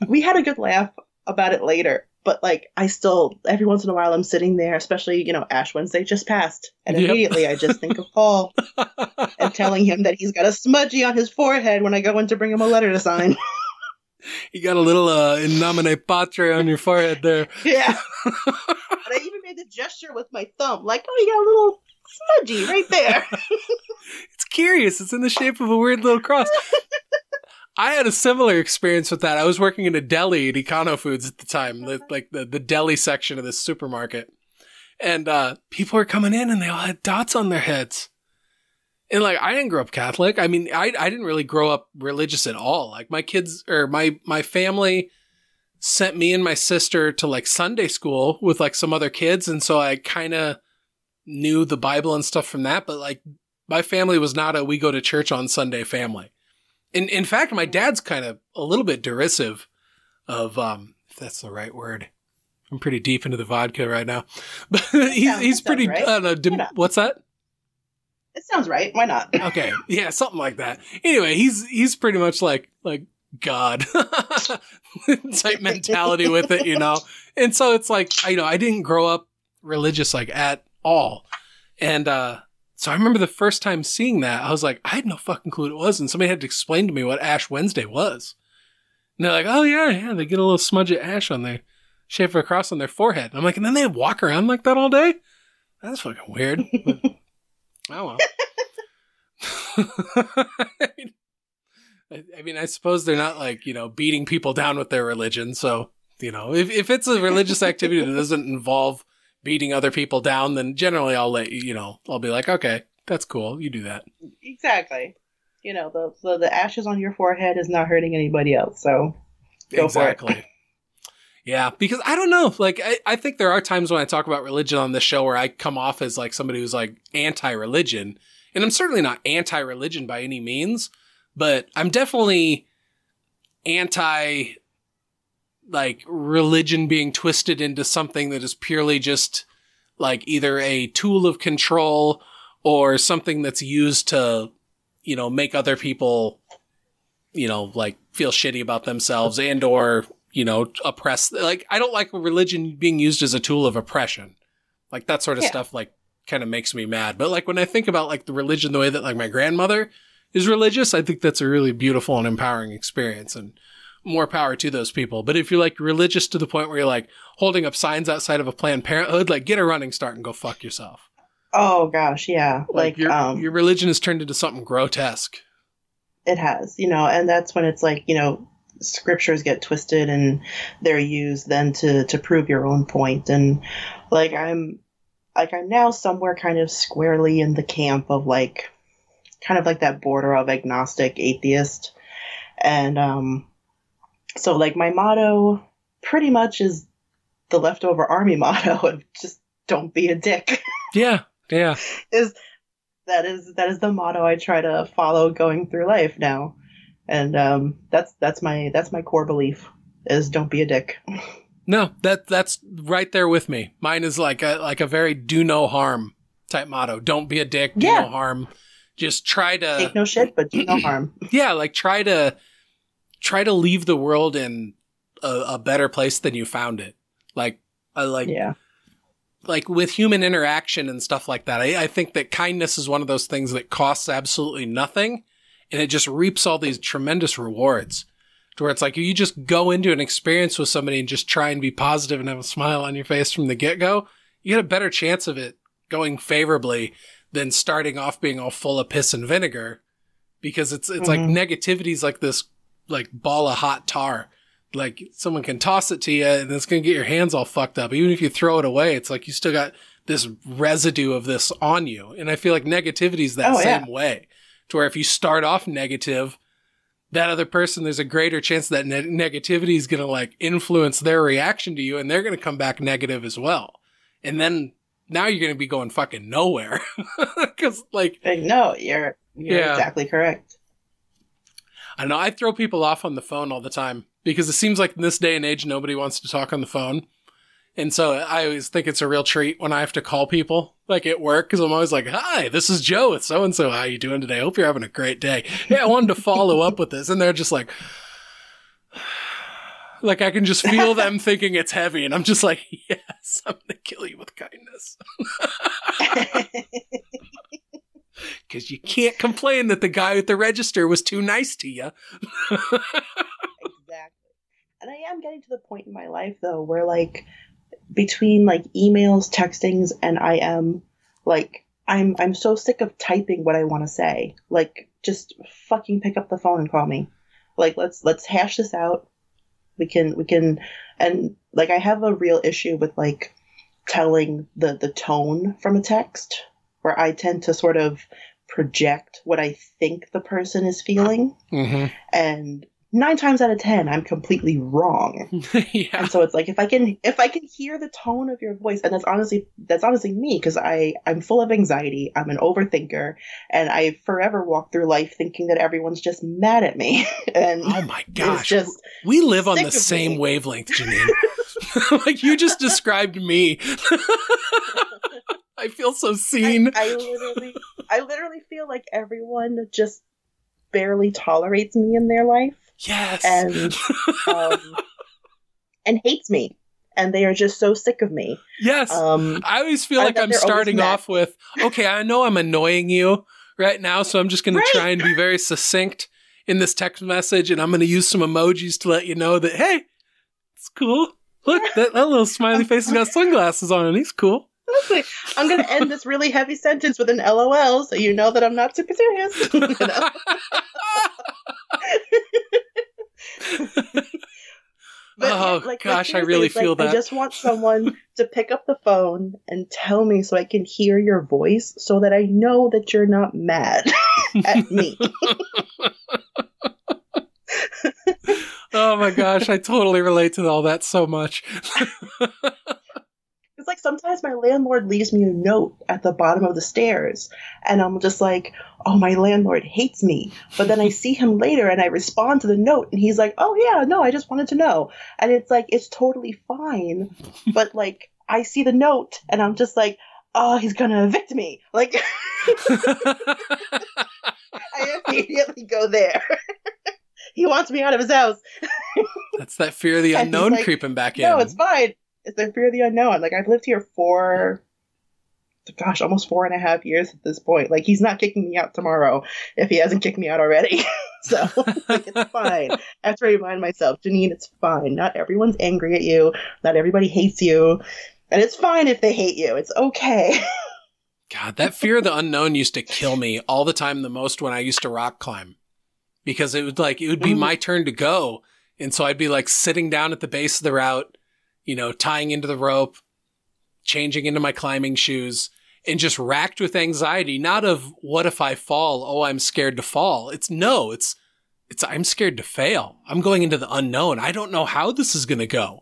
We had a good laugh about it later but like I still every once in a while I'm sitting there, especially you know Ash Wednesday just passed, and Yep. immediately I just think of Paul and telling him that he's got a smudgy on his forehead when I go in to bring him a letter to sign. you got a little uh, in nomine patre on your forehead there. yeah, but I even made the gesture with my thumb, like oh you got a little smudgy right there. It's curious. It's in the shape of a weird little cross. I had a similar experience with that. I was working in a deli at Econo Foods at the time, like the, the deli section of this supermarket. And uh, people were coming in and they all had dots on their heads. And like, I didn't grow up Catholic. I mean, I, I didn't really grow up religious at all. Like my kids or my, my family sent me and my sister to like Sunday school with like some other kids. And so I kind of knew the Bible and stuff from that. But like, my family was not a we go to church on Sunday family. In in fact, my dad's kind of a little bit derisive of um if that's the right word. I'm pretty deep into the vodka right now. But he's he's pretty right. I don't know, dim- what's that? it sounds right. Why not? Okay. Yeah, something like that. Anyway, he's he's pretty much like like God type mentality with it, you know. And so it's like I you know, I didn't grow up religious like at all. And uh so I remember the first time seeing that, I was like, I had no fucking clue what it was, and somebody had to explain to me what Ash Wednesday was. And they're like, Oh yeah, yeah, they get a little smudge of ash on their shape of a cross on their forehead. And I'm like, and then they walk around like that all day? That's fucking weird. But, oh well. I mean, I, I mean, I suppose they're not like you know beating people down with their religion. So you know, if if it's a religious activity that doesn't involve beating other people down, then generally I'll let you. You know, I'll be like, okay, that's cool. You do that. exactly. You know the, the the ashes on your forehead is not hurting anybody else. So Go for it. exactly. Yeah, because I don't know. Like, I, I think there are times when I talk about religion on this show where I come off as like somebody who's like anti-religion, and I'm certainly not anti-religion by any means, but I'm definitely anti like religion being twisted into something that is purely just like either a tool of control or something that's used to, you know, make other people, you know, like feel shitty about themselves and or, you know, oppress. Like, I don't like religion being used as a tool of oppression. Like that sort of Yeah. stuff, like, kind of makes me mad. But like when I think about like the religion, the way that like my grandmother is religious, I think that's a really beautiful and empowering experience and more power to those people. But if you're like religious to the point where you're like holding up signs outside of a Planned Parenthood, like get a running start and go fuck yourself. oh gosh, yeah, Like, like, your um, your religion has turned into something grotesque. it has, you know, and that's when it's like you know scriptures get twisted and they're used then to to prove your own point and like i'm like i'm now somewhere kind of squarely in the camp of like kind of like that border of agnostic atheist and um so like my motto pretty much is the leftover army motto of just don't be a dick Yeah, yeah. is that is that is the motto I try to follow going through life now, and um, that's that's my that's my core belief is don't be a dick. No, that that's right there with me. Mine is like a like a very do no harm type motto. Don't be a dick, do Yeah. no harm. Just try to Take no shit, but do no harm. yeah, like try to try to leave the world in a, a better place than you found it. Like I like yeah, like with human interaction and stuff like that. I, I think that kindness is one of those things that costs absolutely nothing and it just reaps all these tremendous rewards. To where it's like you just go into an experience with somebody and just try and be positive and have a smile on your face from the get go, you get a better chance of it going favorably than starting off being all full of piss and vinegar. Because it's it's like Mhm. negativity is like this like ball of hot tar. Like someone can toss it to you and it's gonna get your hands all fucked up. Even if you throw it away, it's like you still got this residue of this on you. And I feel like negativity is that Oh, yeah. same way. To where if you start off negative, that other person, there's a greater chance that ne- negativity is going to like influence their reaction to you and they're going to come back negative as well. And then now you're going to be going fucking nowhere. Cause like, Like, no, you're you're Yeah. exactly correct. I know I throw people off on the phone all the time because it seems like in this day and age nobody wants to talk on the phone. And so I always think it's a real treat when I have to call people like at work because I'm always like, "Hi, this is Joe with so and so. How are you doing today? Hope you're having a great day." Yeah, I wanted to follow up with this, and they're just like, like I can just feel them thinking it's heavy, and I'm just like, "Yes, I'm gonna kill you with kindness." Because you can't complain that the guy at the register was too nice to you. exactly. And I am getting to the point in my life though where like between like emails, textings, and I am like I'm I'm so sick of typing what I want to say. Like just fucking pick up the phone and call me. Like let's let's hash this out. We can we can and like I have a real issue with like telling the the tone from a text where I tend to sort of project what I think the person is feeling. Mm-hmm. And nine times out of ten i'm completely wrong yeah. and so it's like if i can if i can hear the tone of your voice and that's honestly that's honestly me because i i'm full of anxiety i'm an overthinker and i forever walk through life thinking that everyone's just mad at me and oh my gosh just we live on the same me. wavelength janine like you just described me i feel so seen. I, I literally i literally feel like everyone just barely tolerates me in their life yes. and um and hates me. And they are just so sick of me. Yes. Um I always feel like I'm starting off with, okay, I know I'm annoying you right now, so I'm just going Right. to try and be very succinct in this text message, and I'm going to use some emojis to let you know that, hey, it's cool. Look, that, that little smiley face has got sunglasses on, and he's cool. I'm going to end this really heavy sentence with an LOL so you know that I'm not super serious. But Oh, yeah, gosh, I really it's like, feel I just want someone to pick up the phone and tell me so I can hear your voice so that I know that you're not mad at me. oh my gosh, I totally relate to all that so much. Like sometimes my landlord leaves me a note at the bottom of the stairs, and I'm just like, oh, my landlord hates me. But then I see him later and I respond to the note, and he's like, oh, yeah, no, I just wanted to know. And it's like, it's totally fine. but like, I see the note, and I'm just like, oh, he's gonna evict me. Like, I immediately go there. he wants me out of his house. That's that fear of the unknown like, creeping back in. No, it's fine. It's the fear of the unknown. Like I've lived here for, gosh, almost four and a half years at this point. Like he's not kicking me out tomorrow if he hasn't kicked me out already. so like, it's fine. I have to remind myself, Janine, it's fine. Not everyone's angry at you. Not everybody hates you, and it's fine if they hate you. It's okay. God, that fear of the unknown used to kill me all the time the most when I used to rock climb. Because it would like it would be Mhm. my turn to go. And so I'd be like sitting down at the base of the route, you know, tying into the rope, changing into my climbing shoes, and just racked with anxiety, not of what if I fall? Oh, I'm scared to fall. It's no, it's it's I'm scared to fail. I'm going into the unknown. I don't know how this is gonna go.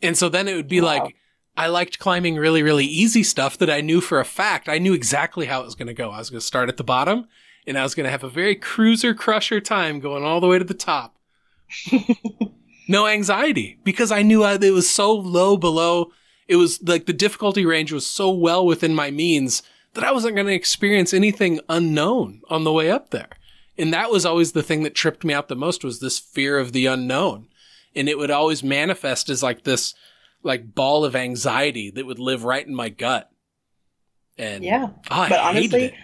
And so then it would be Wow. like I liked climbing really, really easy stuff that I knew for a fact. I knew exactly how it was going to go. I was going to start at the bottom and I was going to have a very cruiser crusher time going all the way to the top. no anxiety because I knew I, it was so low below. It was like the difficulty range was so well within my means that I wasn't going to experience anything unknown on the way up there. And that was always the thing that tripped me out the most was this fear of the unknown. And it would always manifest as like this like ball of anxiety that would live right in my gut. And yeah. oh, I But honestly.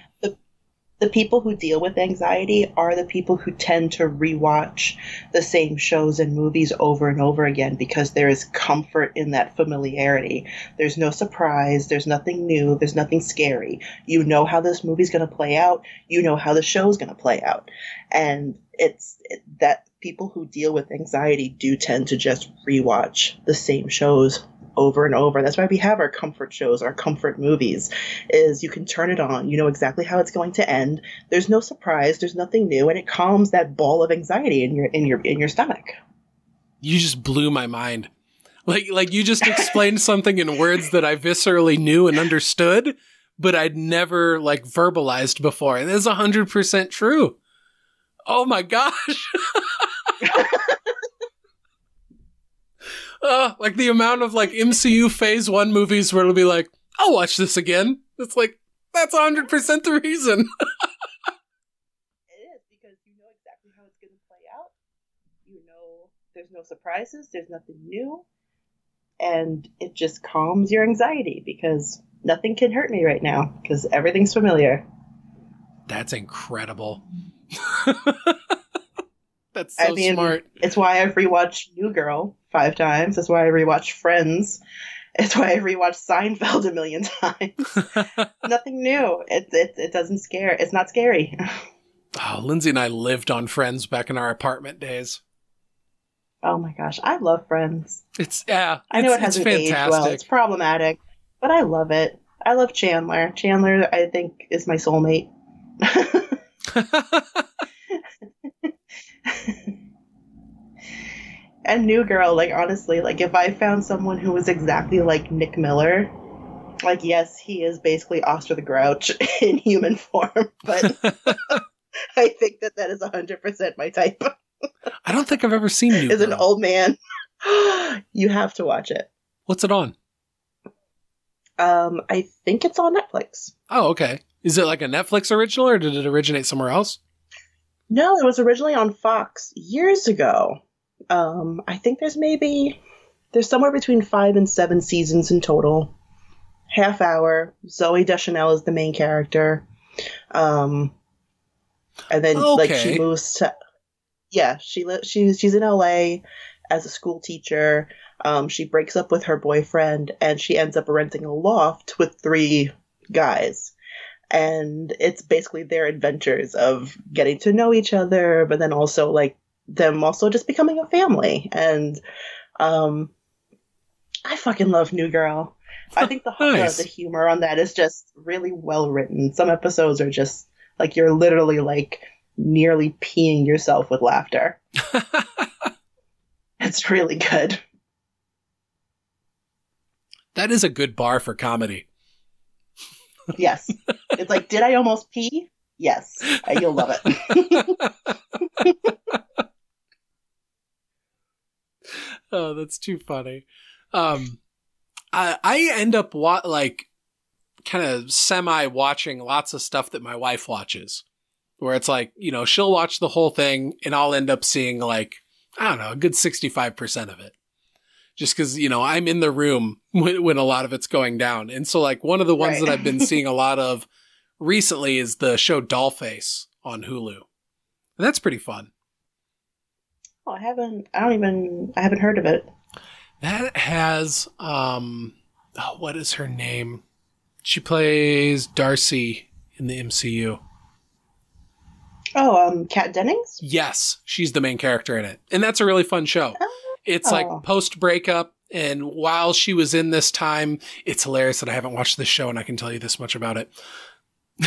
The people who deal with anxiety are the people who tend to rewatch the same shows and movies over and over again because there is comfort in that familiarity. There's no surprise, there's nothing new, there's nothing scary. You know how this movie's going to play out, you know how the show's going to play out. And it's that people who deal with anxiety do tend to just rewatch the same shows over and over. That's why we have our comfort shows, our comfort movies is you can turn it on. You know exactly how it's going to end. There's no surprise. There's nothing new, and it calms that ball of anxiety in your in your in your stomach. You just blew my mind. Like like you just explained something in words that I viscerally knew and understood, but I'd never like verbalized before. And it's hundred percent true. Oh my gosh. uh, like the amount of like MCU Phase One movies where it'll be like, I'll watch this again. It's like that's hundred percent the reason. it is because you know exactly how it's going to play out. You know, there's no surprises. There's nothing new, and it just calms your anxiety because nothing can hurt me right now because everything's familiar. That's incredible. That's so I mean, smart. It's why I've rewatched New Girl five times. That's why I rewatched Friends. It's why I rewatched Seinfeld a million times. Nothing new. It, it it doesn't scare. It's not scary. oh, Lindsay and I lived on Friends back in our apartment days. Oh my gosh, I love Friends. It's yeah. I know it's, it hasn't it's aged well. It's problematic, but I love it. I love Chandler. Chandler, I think, is my soulmate. and New Girl, like honestly, like if I found someone who was exactly like Nick Miller, like yes, he is basically Oscar the Grouch in human form, but I think that that is hundred percent my type. I don't think I've ever seen New Is an old man. you have to watch it. What's it on? Um, I think it's on Netflix. Oh, okay. Is it like a Netflix original or did it originate somewhere else? No, it was originally on Fox years ago. Um, I think there's maybe there's somewhere between five and seven seasons in total. Half hour. Zooey Deschanel is the main character. Um, and then like she moves to yeah she li- she's she's in LA as a school teacher. Um, she breaks up with her boyfriend and she ends up renting a loft with three guys and it's basically their adventures of getting to know each other but then also like them also just becoming a family. And um i fucking love new girl. I think the, Nice. the the humor on that is just really well written. Some episodes are just like you're literally like nearly peeing yourself with laughter. It's really good. That is a good bar for comedy. Yes. It's like did i almost pee? Yes. Uh, you'll love it. Oh, that's too funny. Um, I I end up wa- like kind of semi watching lots of stuff that my wife watches, where it's like you know she'll watch the whole thing and I'll end up seeing like I don't know a good sixty five percent of it, just because you know I'm in the room when when a lot of it's going down, and so like one of the ones Right. that I've been seeing a lot of recently is the show Dollface on Hulu. And that's pretty fun. oh i haven't i don't even i haven't heard of it That has um oh, what is her name? She plays Darcy in the MCU. Oh, um, Kat Dennings. Yes, she's the main character in it. And that's a really fun show. It's Oh. like post breakup and while she was in this time, it's hilarious that I haven't watched this show and I can tell you this much about it.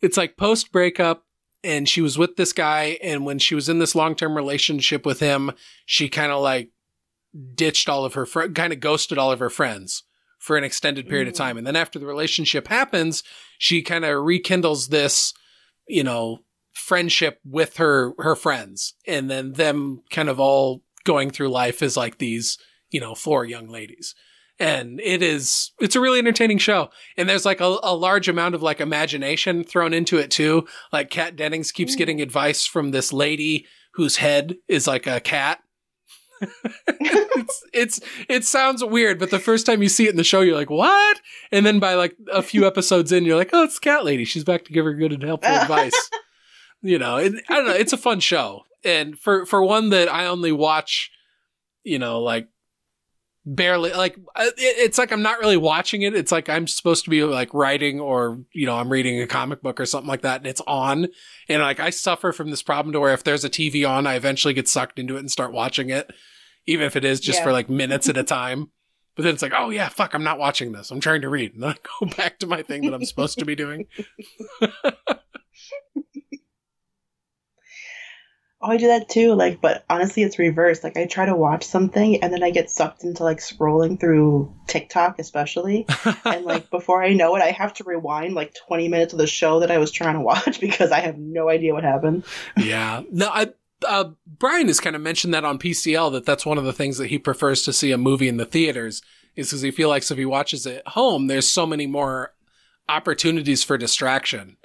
it's like post breakup and she was with this guy and when she was in this long-term relationship with him she kind of like ditched all of her fr- kind of ghosted all of her friends for an extended period of Mm. time and then after the relationship happens she kind of rekindles this you know friendship with her her friends and then them kind of all going through life as like these you know four young ladies. And it is it's a really entertaining show. And there's like a, a large amount of like imagination thrown into it too. Like kat dennings keeps Mm. getting advice from this lady whose head is like a cat. It's it's it sounds weird but the first time you see it in the show you're like what? And then by like a few episodes in you're like oh it's cat lady. She's back to give her good and helpful advice. You know it, i don't know. It's a fun show and for for one that i only watch you know like barely like it, it's like i'm not really watching it. It's like i'm supposed to be like writing or you know i'm reading a comic book or something like that and it's on. And like i suffer from this problem to where if there's a tv on i eventually get sucked into it and start watching it even if it is just Yeah. for like minutes at a time. But then it's like oh yeah fuck i'm not watching this. I'm trying to read. And then i go back to my thing that i'm supposed to be doing Oh, I do that too. Like, but honestly, it's reversed. Like, I try to watch something and then I get sucked into like scrolling through TikTok, especially. and like, before I know it, I have to rewind like 20 minutes of the show that I was trying to watch because I have no idea what happened. yeah no i uh, Brian has kind of mentioned that on PCL that that's one of the things that he prefers to see a movie in the theaters is because he feels like if he watches it at home, there's so many more opportunities for distraction.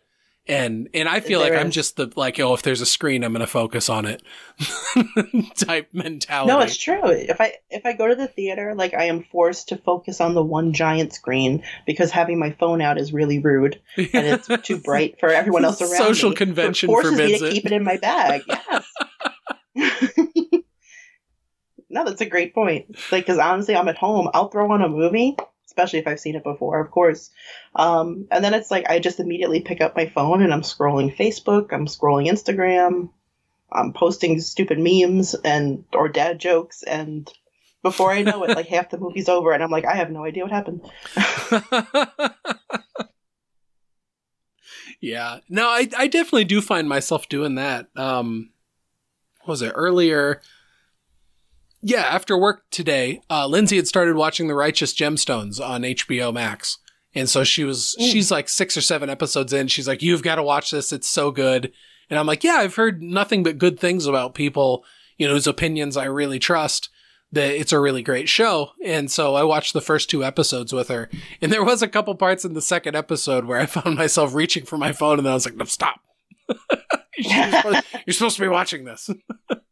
And and I feel There like I'm just the like oh if there's a screen I'm going to focus on it type mentality. No, it's true. If I if I go to the theater, like I am forced to focus on the one giant screen because having my phone out is really rude and it's too bright for everyone else around Social me. convention it forces me to it. keep it in my bag. Yes. no, that's a great point. Like, because honestly, I'm at home. I'll throw on a movie, especially if I've seen it before, of course. Um, and then it's like I just immediately pick up my phone and I'm scrolling Facebook. I'm scrolling Instagram. I'm posting stupid memes and or dad jokes and. Before I know it, like half the movie's over, and I'm like, I have no idea what happened. yeah. No, I I definitely do find myself doing that. Um what was it earlier? Yeah, after work today, uh Lindsay had started watching The Righteous Gemstones on HBO Max. And so she was she's like 6 or 7 episodes in. She's like, "You've got to watch this. It's so good." And I'm like, "Yeah, I've heard nothing but good things about people, you know, whose opinions I really trust." That it's a really great show. And so I watched the first two episodes with her. And there was a couple parts in the second episode where I found myself reaching for my phone and then I was like, no, stop. you're, supposed, you're supposed to be watching this.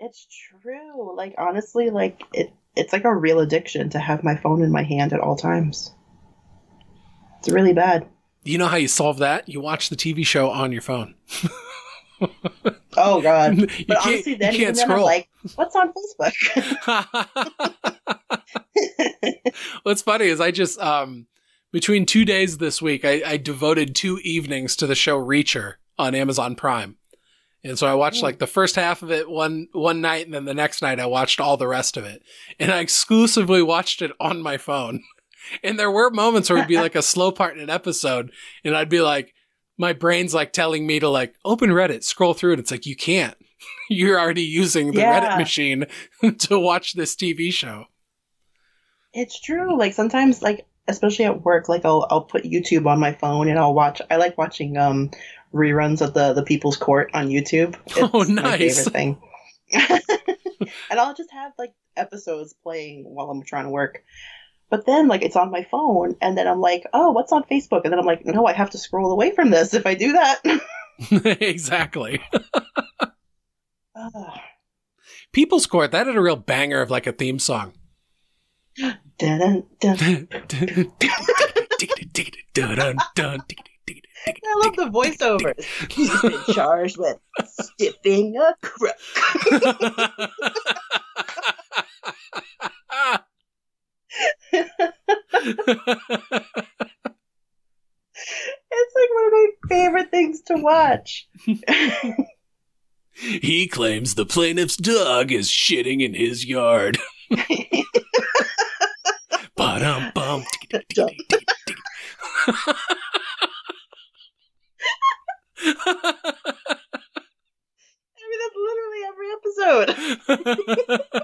It's true. Like honestly, like it it's like a real addiction to have my phone in my hand at all times. It's really bad. You know how you solve that? You watch the TV show on your phone. Oh god. you But can't, honestly then you even then I'm like, what's on Facebook? What's funny is I just um between two days this week I, I devoted two evenings to the show Reacher on Amazon Prime. And so I watched Hmm. like the first half of it one one night and then the next night I watched all the rest of it. And I exclusively watched it on my phone. And there were moments where it'd be like a slow part in an episode and I'd be like my brain's like telling me to like open Reddit, scroll through it. It's like you can't. You're already using the Yeah. Reddit machine to watch this TV show. it's true. Like sometimes like especially at work, like I'll I'll put YouTube on my phone and I'll watch I like watching um reruns of the the People's Court on YouTube. It's Oh, my nice. favorite thing. and I'll just have like episodes playing while I'm trying to work. But then like it's on my phone and then I'm like, "Oh, what's on Facebook?" And then I'm like, "No, I have to scroll away from this if I do that." exactly. Ugh. People's Court, that had a real banger of like a theme song. Dun, dun, dun. I love the voiceovers. He's been charged with stiffing a crook. It's like one of my favorite things to watch. he claims the plaintiff's dog is shitting in his yard. Ba-dum bum. I mean, that's literally every episode.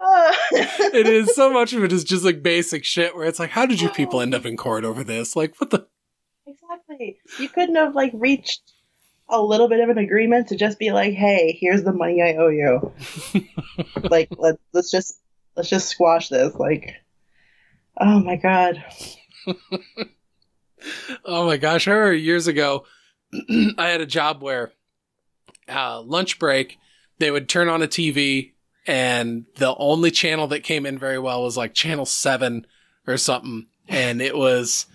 Uh, it is so much of it is just like basic shit where it's like, how did you people end up in court over this? Like, what the? exactly. You couldn't have like reached a little bit of an agreement to just be like, "Hey, here's the money I owe you." like, let let's just let's just squash this. Like, oh my god. Oh my gosh! I remember years ago, I had a job where uh, lunch break they would turn on a TV and the only channel that came in very well was like channel seven or something, and it was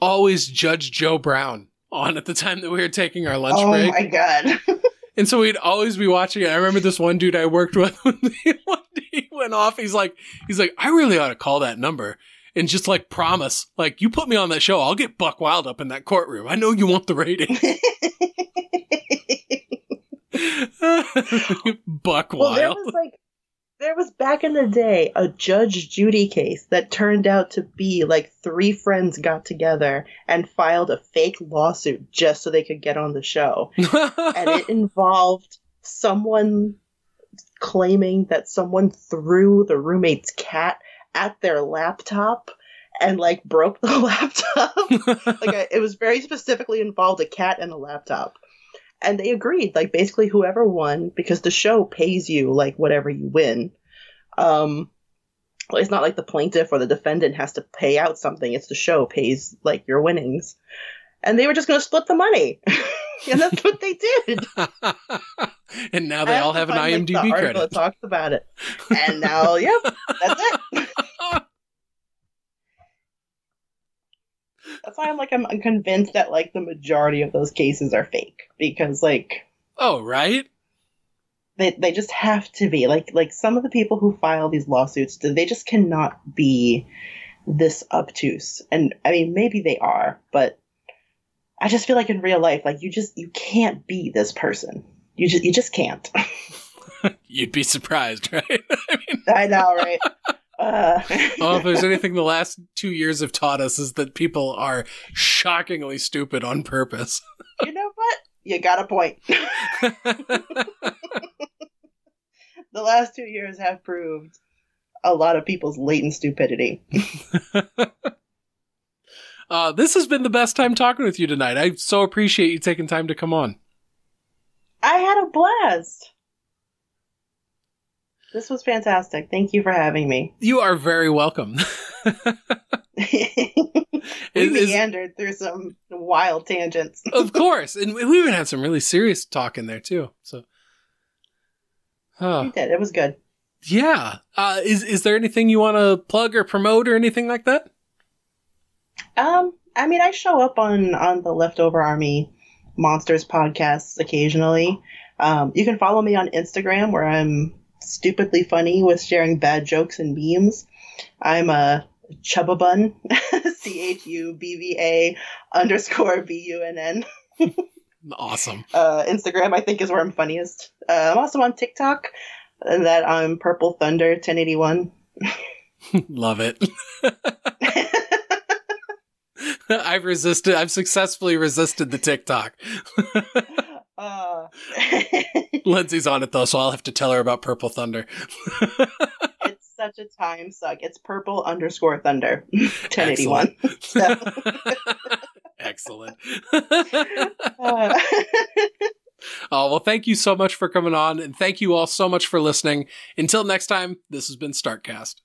always Judge Joe Brown on at the time that we were taking our lunch oh break. Oh my god. And so we'd always be watching it. I remember this one dude I worked with when one day he went off. He's like, he's like, I really ought to call that number and just like promise, like you put me on that show, I'll get buck wild up in that courtroom. I know you want the rating. buck Wild. well, there was like there was back in the day a Judge Judy case that turned out to be like three friends got together and filed a fake lawsuit just so they could get on the show. and it involved someone claiming that someone threw the roommate's cat at their laptop and like broke the laptop. like I, it was very specifically involved a cat and a laptop. and they agreed. Like basically, whoever won, because the show pays you like whatever you win. Um, it's not like the plaintiff or the defendant has to pay out something. It's the show pays like your winnings, and they were just going to split the money, and that's what they did. and now they all have an find, like, the IMDb article credit. that talks about it, and now, yep, that's it. That's why I'm like I'm, I'm convinced that like the majority of those cases are fake because like oh, right? they they just have to be like like some of the people who file these lawsuits they just cannot be this obtuse and I mean maybe they are but I just feel like in real life like you just you can't be this person you just you just can't You'd be surprised, right? I mean, I know right uh, oh, if there's anything the last two years have taught us is that people are shockingly stupid on purpose. you know what you got a point the last two years have proved a lot of people's latent stupidity. Uh, this has been the best time talking with you tonight. I so appreciate you taking time to come on. I had a blast. This was fantastic. Thank you for having me. You are very welcome. we Is- meandered through some wild tangents. of course, and we even had some really serious talk in there too. So, Huh. We did. It was good. yeah. Uh, is is there anything you want to plug or promote or anything like that? Um, I mean, I show up on on the Leftover Army Monsters podcasts occasionally. Um, you can follow me on Instagram where I'm stupidly funny with sharing bad jokes and memes. I'm a Chubbabun, C H U B V A underscore B U N N. Awesome. Uh, Instagram, I think, is where I'm funniest. Uh, I'm also on TikTok. And that I'm Purple Thunder 1081. Love it. I've resisted. I've successfully resisted the TikTok. uh, Lindsay's on it though, so I'll have to tell her about Purple Thunder. it's such a time suck. It's Purple underscore Thunder 1081. Excellent. uh, oh, well, thank you so much for coming on, and thank you all so much for listening. Until next time, this has been Startcast.